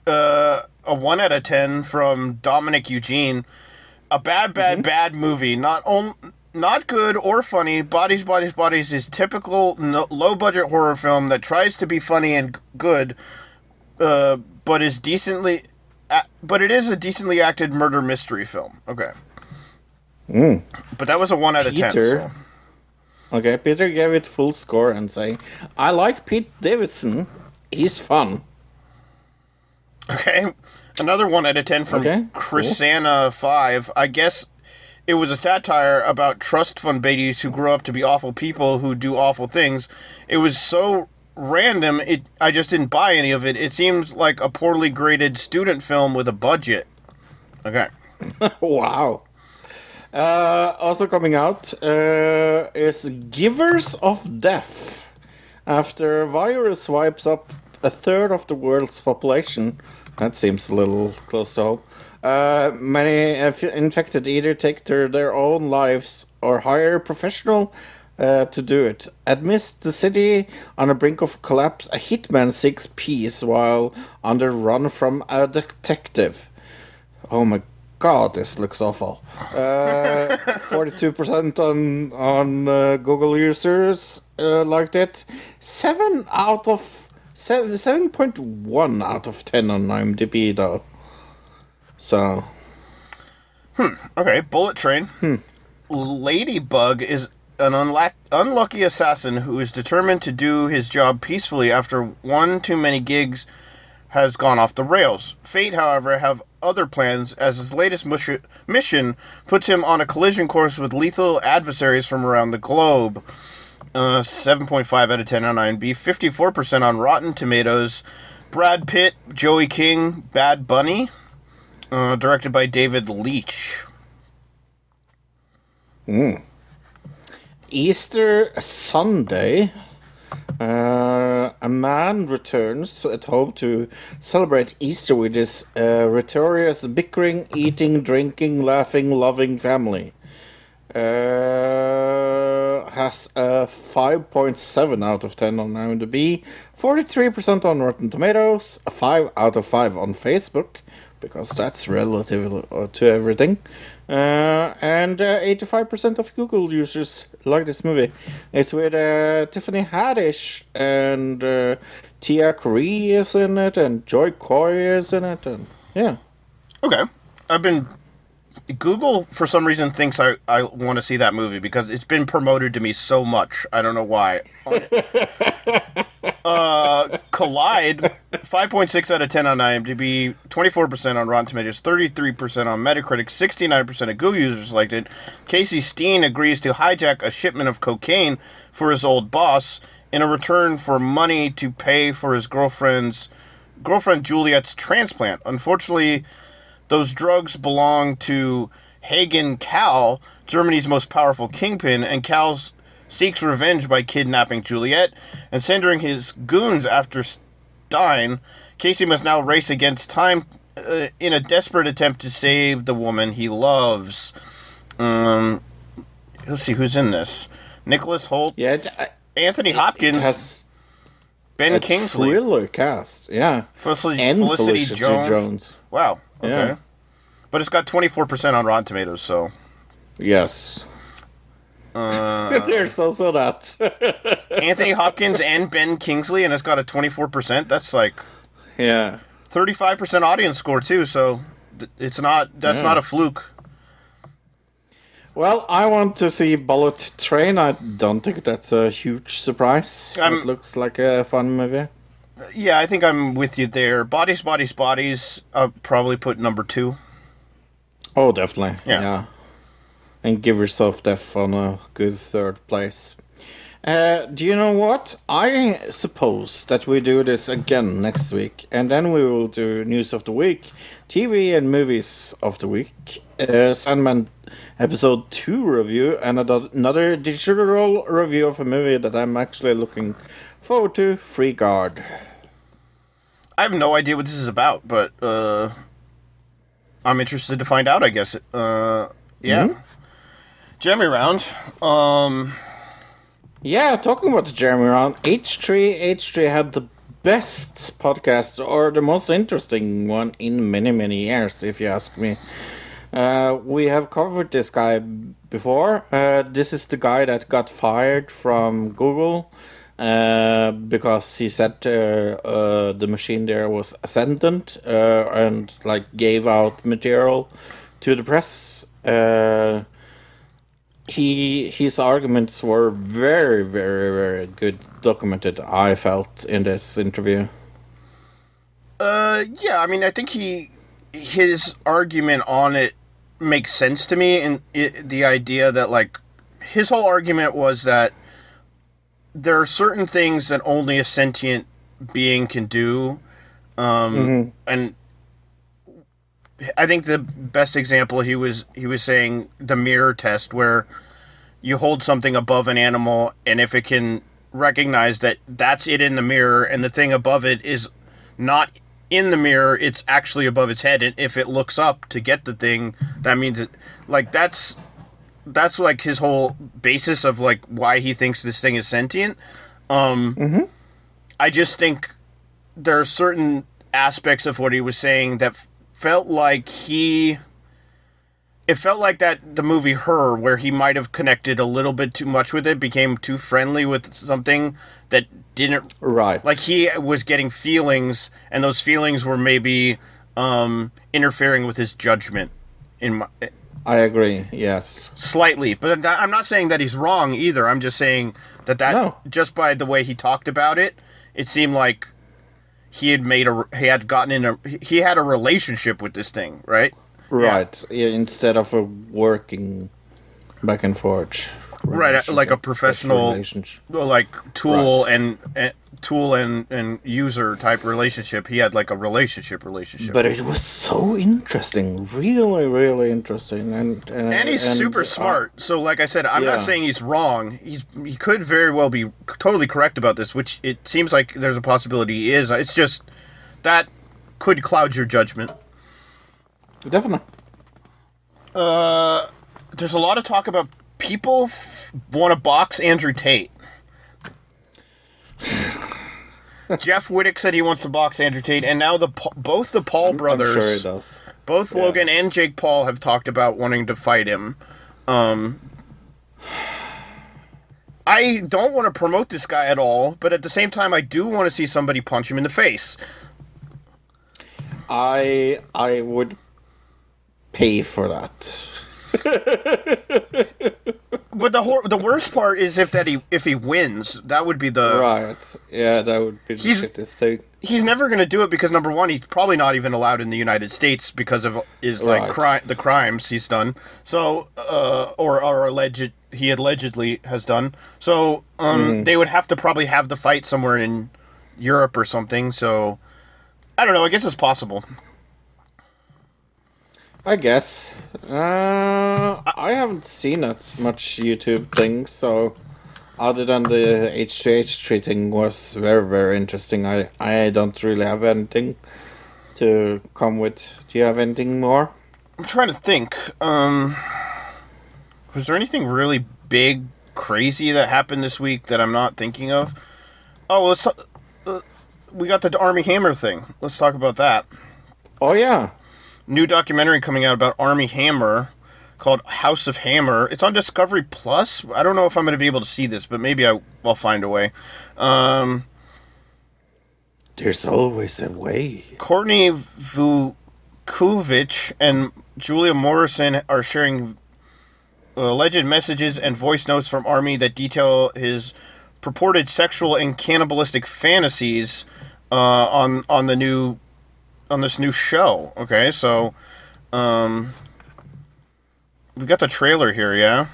Uh, a one out of ten from Dominic Eugene. A bad, bad, Mm-hmm. bad movie. Not on, not good or funny. Bodies, bodies, bodies is typical no, low budget horror film that tries to be funny and good, uh, but is decently, a- but it is a decently acted murder mystery film. Okay, Mm. but that was a one out of ten. So- Okay, Peter gave it full score and saying, "I like Pete Davidson. He's fun." Okay, another one out of ten from Okay, Chrisana Five. I guess it was a satire about trust fund babies who grow up to be awful people who do awful things. It was so random. It I just didn't buy any of it. It seems like a poorly graded student film with a budget. Okay. [laughs] wow. Uh, also coming out uh, is Givers of Death. After virus wipes up a third of the world's population, that seems a little close to home. Uh, many inf- infected either take their, their own lives or hire professional uh, to do it. Amidst the city on the brink of collapse, a hitman seeks peace while on the run from a detective. Oh my god, this looks awful. Uh, Forty-two percent on on uh, Google users uh, liked it. Seven out of seven seven point one out of ten on IMDb though. So Hmm. Okay. Bullet Train. Ladybug is an unlack- unlucky assassin who is determined to do his job peacefully after one too many gigs has gone off the rails. Fate, however, have other plans as his latest mush- mission puts him on a collision course with lethal adversaries from around the globe. Uh, 7.5 out of 10 on IMDb, 54% on Rotten Tomatoes. Brad Pitt, Joey King, Bad Bunny, uh, directed by David Leitch. Mm. Easter Sunday, uh, a man returns at home to celebrate Easter with his uh, notorious bickering, eating, drinking, laughing, loving family. uh, has a 5.7 out of 10 on IMDb, 43% on Rotten Tomatoes, a 5 out of 5 on Facebook, because that's relative uh, to everything. Uh, and uh, 85% of Google users like this movie. It's with uh, Tiffany Haddish and uh, Tia Carrere is in it, and Jo Koy is in it, and yeah. Okay. I've been. Google, for some reason, thinks I, I want to see that movie because it's been promoted to me so much. I don't know why. [laughs] uh, Collide, 5.6 out of 10 on IMDb, 24% on Rotten Tomatoes, 33% on Metacritic, 69% of Google users liked it. Casey Stein agrees to hijack a shipment of cocaine for his old boss in a return for money to pay for his girlfriend's girlfriend Juliet's transplant. Unfortunately, those drugs belong to Hagen Kahl, Germany's most powerful kingpin, and Kahl's seeks revenge by kidnapping Juliet and sending his goons after Stein. Casey must now race against time uh, in a desperate attempt to save the woman he loves. Um, let's see who's in this. Nicholas Hoult. Yeah, I- Anthony Hopkins. has Ben Kingsley. thriller cast, yeah. Felicity, and Felicity, Felicity Jones. Jones. Wow. Okay. Yeah. But it's got 24% on Rotten Tomatoes, so. Yes. Uh, There's also that. Anthony Hopkins and Ben Kingsley, and it's got a 24%. That's like yeah. 35% audience score, too, so it's not, that's Yeah. not a fluke. Well, I want to see Bullet Train. I don't think that's a huge surprise. I'm- it looks like a fun movie. Yeah, I think I'm with you there. Bodies, Bodies, Bodies, I'll probably put number two. Oh, definitely. Yeah. Yeah. And give yourself Def on a good third place. Uh, do you know what? I suppose that we do this again next week, and then we will do news of the week, TV and movies of the week, uh, Sandman episode 2 review, and another digital review of a movie that I'm actually looking forward to, Free Guard. I have no idea what this is about, but uh, I'm interested to find out. I guess. Uh, yeah. Mhm. Jeremy Round. Um, Yeah, talking about the Jeremy Round, H3, H3 had the best podcast, or the most interesting one in many, many years, if you ask me. Uh, we have covered this guy before. Uh, this is the guy that got fired from Google uh, because he said uh, uh, the machine there was ascendant uh, and like gave out material to the press. He his arguments were very very very good documented i felt in this interview uh, yeah. I mean, I think he his argument on it makes sense to me, and it, the idea that like his whole argument was that there are certain things that only a sentient being can do, um, Mhm. and I think the best example he was he was saying the mirror test where you hold something above an animal and if it can recognize that that's it in the mirror and the thing above it is not in the mirror it's actually above its head and if it looks up to get the thing that means it like that's that's like his whole basis of like why he thinks this thing is sentient. Um I just think there are certain aspects of what he was saying that f- felt like he it felt like that the movie her where he might have connected a little bit too much with it became too friendly with something that didn't right. like he was getting feelings and those feelings were maybe um interfering with his judgment in my i agree yes. Slightly but i'm not saying that he's wrong either. I'm just saying that that just by the way he talked about it it seemed like he had made a he had gotten in a he had a relationship with this thing right? Right. Yeah. instead of a working back and forth right uh, like a professional like tool and, and tool and and user type relationship he had like a relationship relationship but it was so interesting really really interesting and and, and he's super uh, smart. So, like I said, I'm yeah. not saying he's wrong. He's he could very well be totally correct about this, which it seems like there's a possibility he is. It's just that could cloud your judgment. definitely Uh, there's a lot of talk about people f- want to box Andrew Tate. Jeff Wittek said he wants to box Andrew Tate, and now the both the Paul brothers, I'm sure both Yeah. Logan and Jake Paul have talked about wanting to fight him. Um, I don't want to promote this guy at all, but at the same time, I do want to see somebody punch him in the face. I I would pay for that. But the hor- the worst part is if that he if he wins, that would be the right. Yeah, that would be the He's- thing. he's never going to do it because number one, he's probably not even allowed in the United States because of his like Right. cri- the crimes he's done. So, uh, or or alleged he allegedly has done. So, um, Mhm. they would have to probably have the fight somewhere in Europe or something. So, I don't know. I guess it's possible. I guess. Uh, I haven't seen that much YouTube thing, so other than the H2H tree thing was very very interesting. I I don't really have anything to come with. Do you have anything more? I'm trying to think. Um, was there anything really big, crazy that happened this week that I'm not thinking of? Oh, let's. Uh, we got the Armie Hammer thing. Let's talk about that. Oh yeah, New documentary coming out about Armie Hammer called House of Hammer. It's on Discovery Plus. I don't know if I'm going to be able to see this, but maybe I, I'll find a way. Um, there's always a way. Courtney Vucekovich and Julia Morrison are sharing alleged messages and voice notes from Armie that detail his purported sexual and cannibalistic fantasies uh, on on the new on this new show. Okay, so um, we got the trailer here, yeah.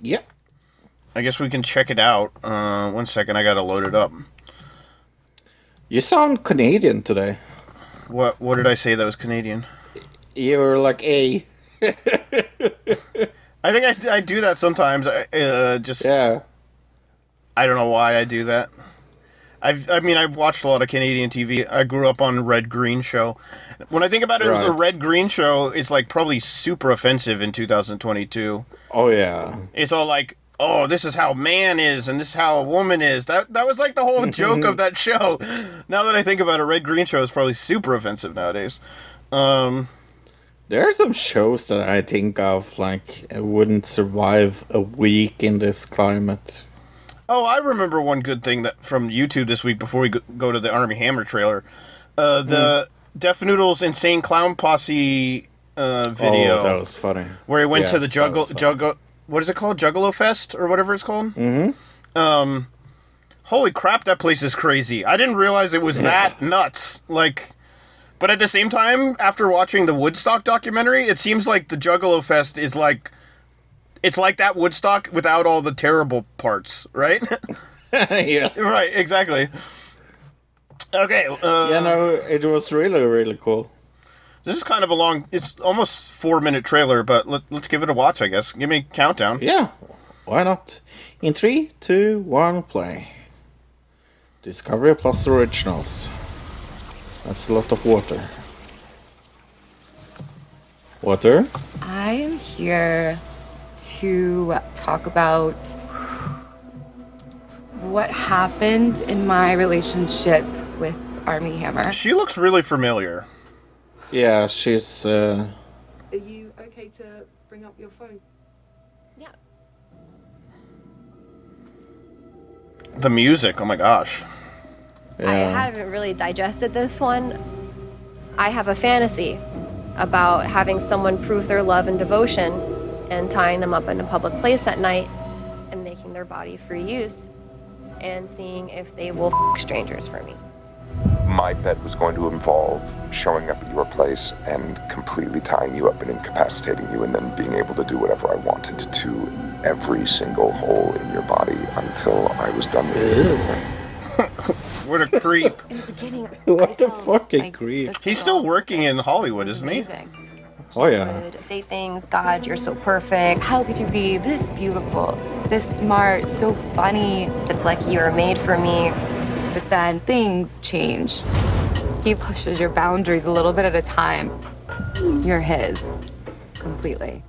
Yep. I guess we can check it out. Uh, one second, I gotta load it up. You sound Canadian today. What what did I say that was Canadian? You're like a. [laughs] I think I, I do that sometimes. I, Uh, just yeah. I don't know why I do that. I've I mean I've watched a lot of Canadian TV. I grew up on Red Green Show. When I think about it, Right. the Red Green Show is like probably super offensive in 2022. Oh yeah. It's all like, oh, this is how man is, and this is how a woman is. That that was like the whole [laughs] joke of that show. Now that I think about it, Red Green Show is probably super offensive nowadays. Um, There are some shows that I think of like wouldn't survive a week in this climate. Oh, I remember one good thing that from YouTube this week before we go, to the Armie Hammer trailer. Uh, the Def Noodles Insane Clown Posse uh, video. Oh, that was funny. Where he went to the Juggle. Juggle. What is it called? Juggalo Fest or whatever it's called. Mm-hmm. Um, holy crap, that place is crazy. I didn't realize it was [laughs] that nuts. Like, but at the same time, after watching the Woodstock documentary, it seems like the Juggalo Fest is like, it's like that Woodstock without all the terrible parts, right? [laughs] yes. Right. Exactly. Okay. Uh, yeah, no, it was really really cool. This is kind of a long. It's almost four minute trailer, but let, let's give it a watch. I guess. Give me a countdown. Yeah, why not? In three, two, one, play. Discovery Plus Originals. That's a lot of water. Water? I am here to talk about what happened in my relationship with Armie Hammer. She looks really familiar. Yeah, she's. Uh, Are you okay to bring up your phone? Yeah. The music. Oh my gosh. I haven't really digested this one. I have a fantasy about having someone prove their love and devotion and tying them up in a public place at night and making their body free use and seeing if they will f- strangers for me. My bet was going to involve showing up at your place and completely tying you up and incapacitating you, and then being able to do whatever I wanted to every single hole in your body until I was done with you. What a creep. In the beginning, what the fucking creep. He's still working in Hollywood, isn't he? Oh yeah. Would say things, God, you're so perfect. How could you be this beautiful, this smart, so funny? It's like you were made for me. But then things changed. He pushes your boundaries a little bit at a time. You're his. completely.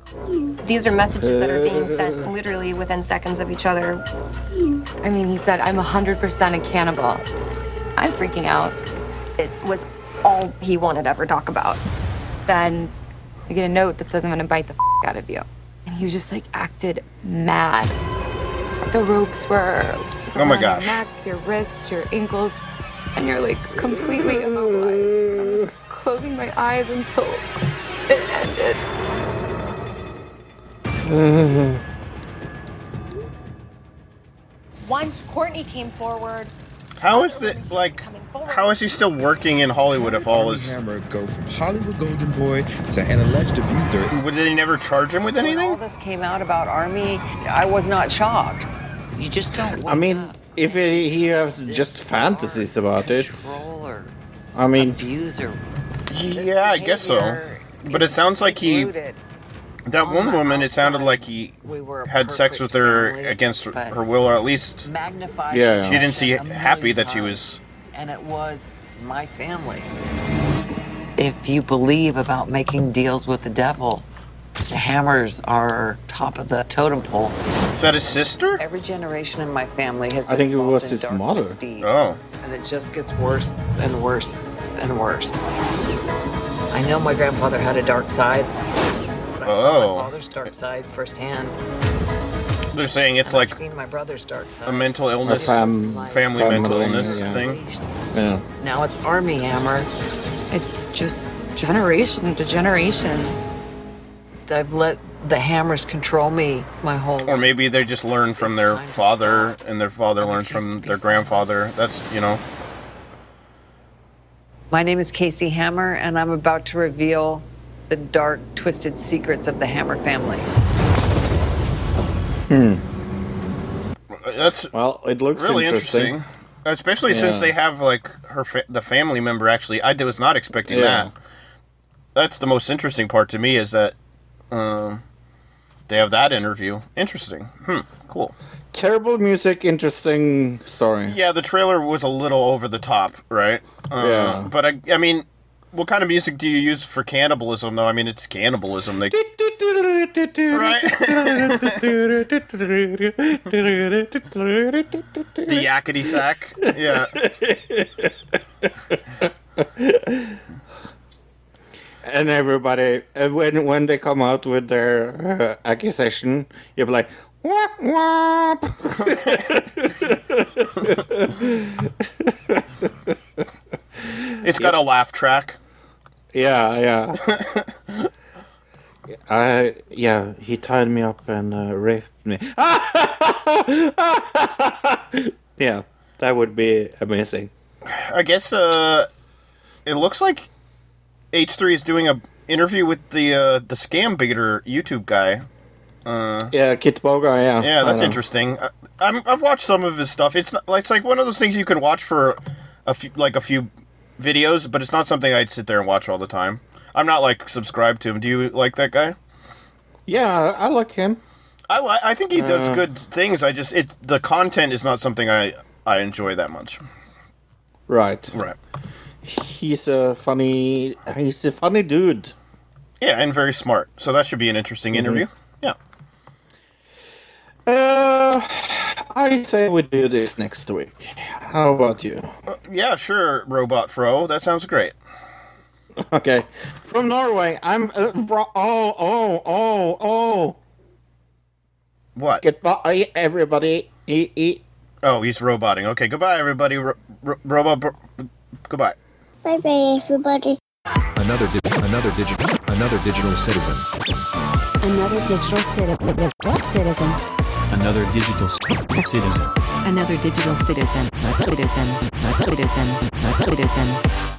These are messages that are being sent [laughs] literally within seconds of each other. I mean, he said, I'm 100% a cannibal. I'm freaking out. It was all he wanted to ever talk about. Then I get a note that says, I'm gonna bite the f out of you. And he was just like acted mad. The ropes were Oh my around gosh. your neck, your wrists, your ankles, and you're like completely immobilized. I was closing my eyes until it ended. Once Courtney came forward, How is it like? How is he still working in Hollywood if all is? Hammer go from Hollywood golden boy to an alleged abuser. Would they never charge him with When all this came out about Armie, I was not shocked. You just don't. I mean, if it, he has just fantasies about it, or I mean, abuser. Yeah, I guess so. But it sounds like he. That one woman, it sounded like he had sex with her against her will, or at least magnified. Yeah. she didn't see a happy that she was. and it was my family. If you believe about making deals with the devil, the hammers are top of the totem pole. Is that his sister? Every generation in my family has I think it was his mother. misdeeds, Oh. and it just gets worse and worse and worse. I know my grandfather had a dark side, but I saw Oh. my father's dark side firsthand. They're saying it's and like I've seen my brother's dark side. a mental illness, fam- family family, mental illness yeah. thing. yeah. Now it's Armie Hammer. It's just generation to generation. I've let the hammers control me my whole Or maybe they just learn from their father, and their father learns from their grandfather. That's you know. My name is Casey Hammer, and I'm about to reveal the dark, twisted secrets of the Hammer family. Hmm. That's well. It looks really interesting. interesting. Especially since they have like her fa- the family member actually. I was not expecting Yeah. that. That's the most interesting part to me is that um, they have that interview. Interesting. Hmm. Cool. Terrible music, interesting story. Yeah, the trailer was a little over the top, right? Uh, Yeah. But I, I mean, what kind of music do you use for cannibalism? Though I mean, it's cannibalism. They, the Yakety Sax. Yeah. and everybody, uh, when when they come out with their uh, accusation, you're like, whop whop. [laughs] [laughs] It's got a laugh track. Yeah, yeah. [laughs] I yeah, he tied me up and uh, raped me. [laughs] yeah, that would be amazing. I guess uh, it looks like H3 is doing a interview with the uh, the scam baiter YouTube guy. Uh, Yeah, Kitboga. Yeah, yeah, that's know. interesting. I, I'm, I've watched some of his stuff. It's not, it's like one of those things you can watch for a few like a few videos, but it's not something I'd sit there and watch all the time. I'm not like subscribed to him. Do you like that guy? Yeah, I like him. I li- I think he does Uh, good things. I just it the content is not something I I enjoy that much. Right. Right. He's a funny. He's a funny dude. Yeah, and very smart. So that should be an interesting Mhm. interview. Yeah. Uh, I say we do this next week. How about you? Uh, yeah, sure, Robot Fro. That sounds great. Okay, from Norway. I'm. Uh, ro- oh, oh, oh, oh. What? Goodbye, everybody. E- e- Oh, he's roboting. Okay, goodbye, everybody. Ro- ro- robot. Bro- goodbye. Bye bye, everybody. Another di- another digital another digital citizen. Another digital citizen. Citizen. Another digital citizen. Another digital citizen. Citizen. Citizen. Citizen.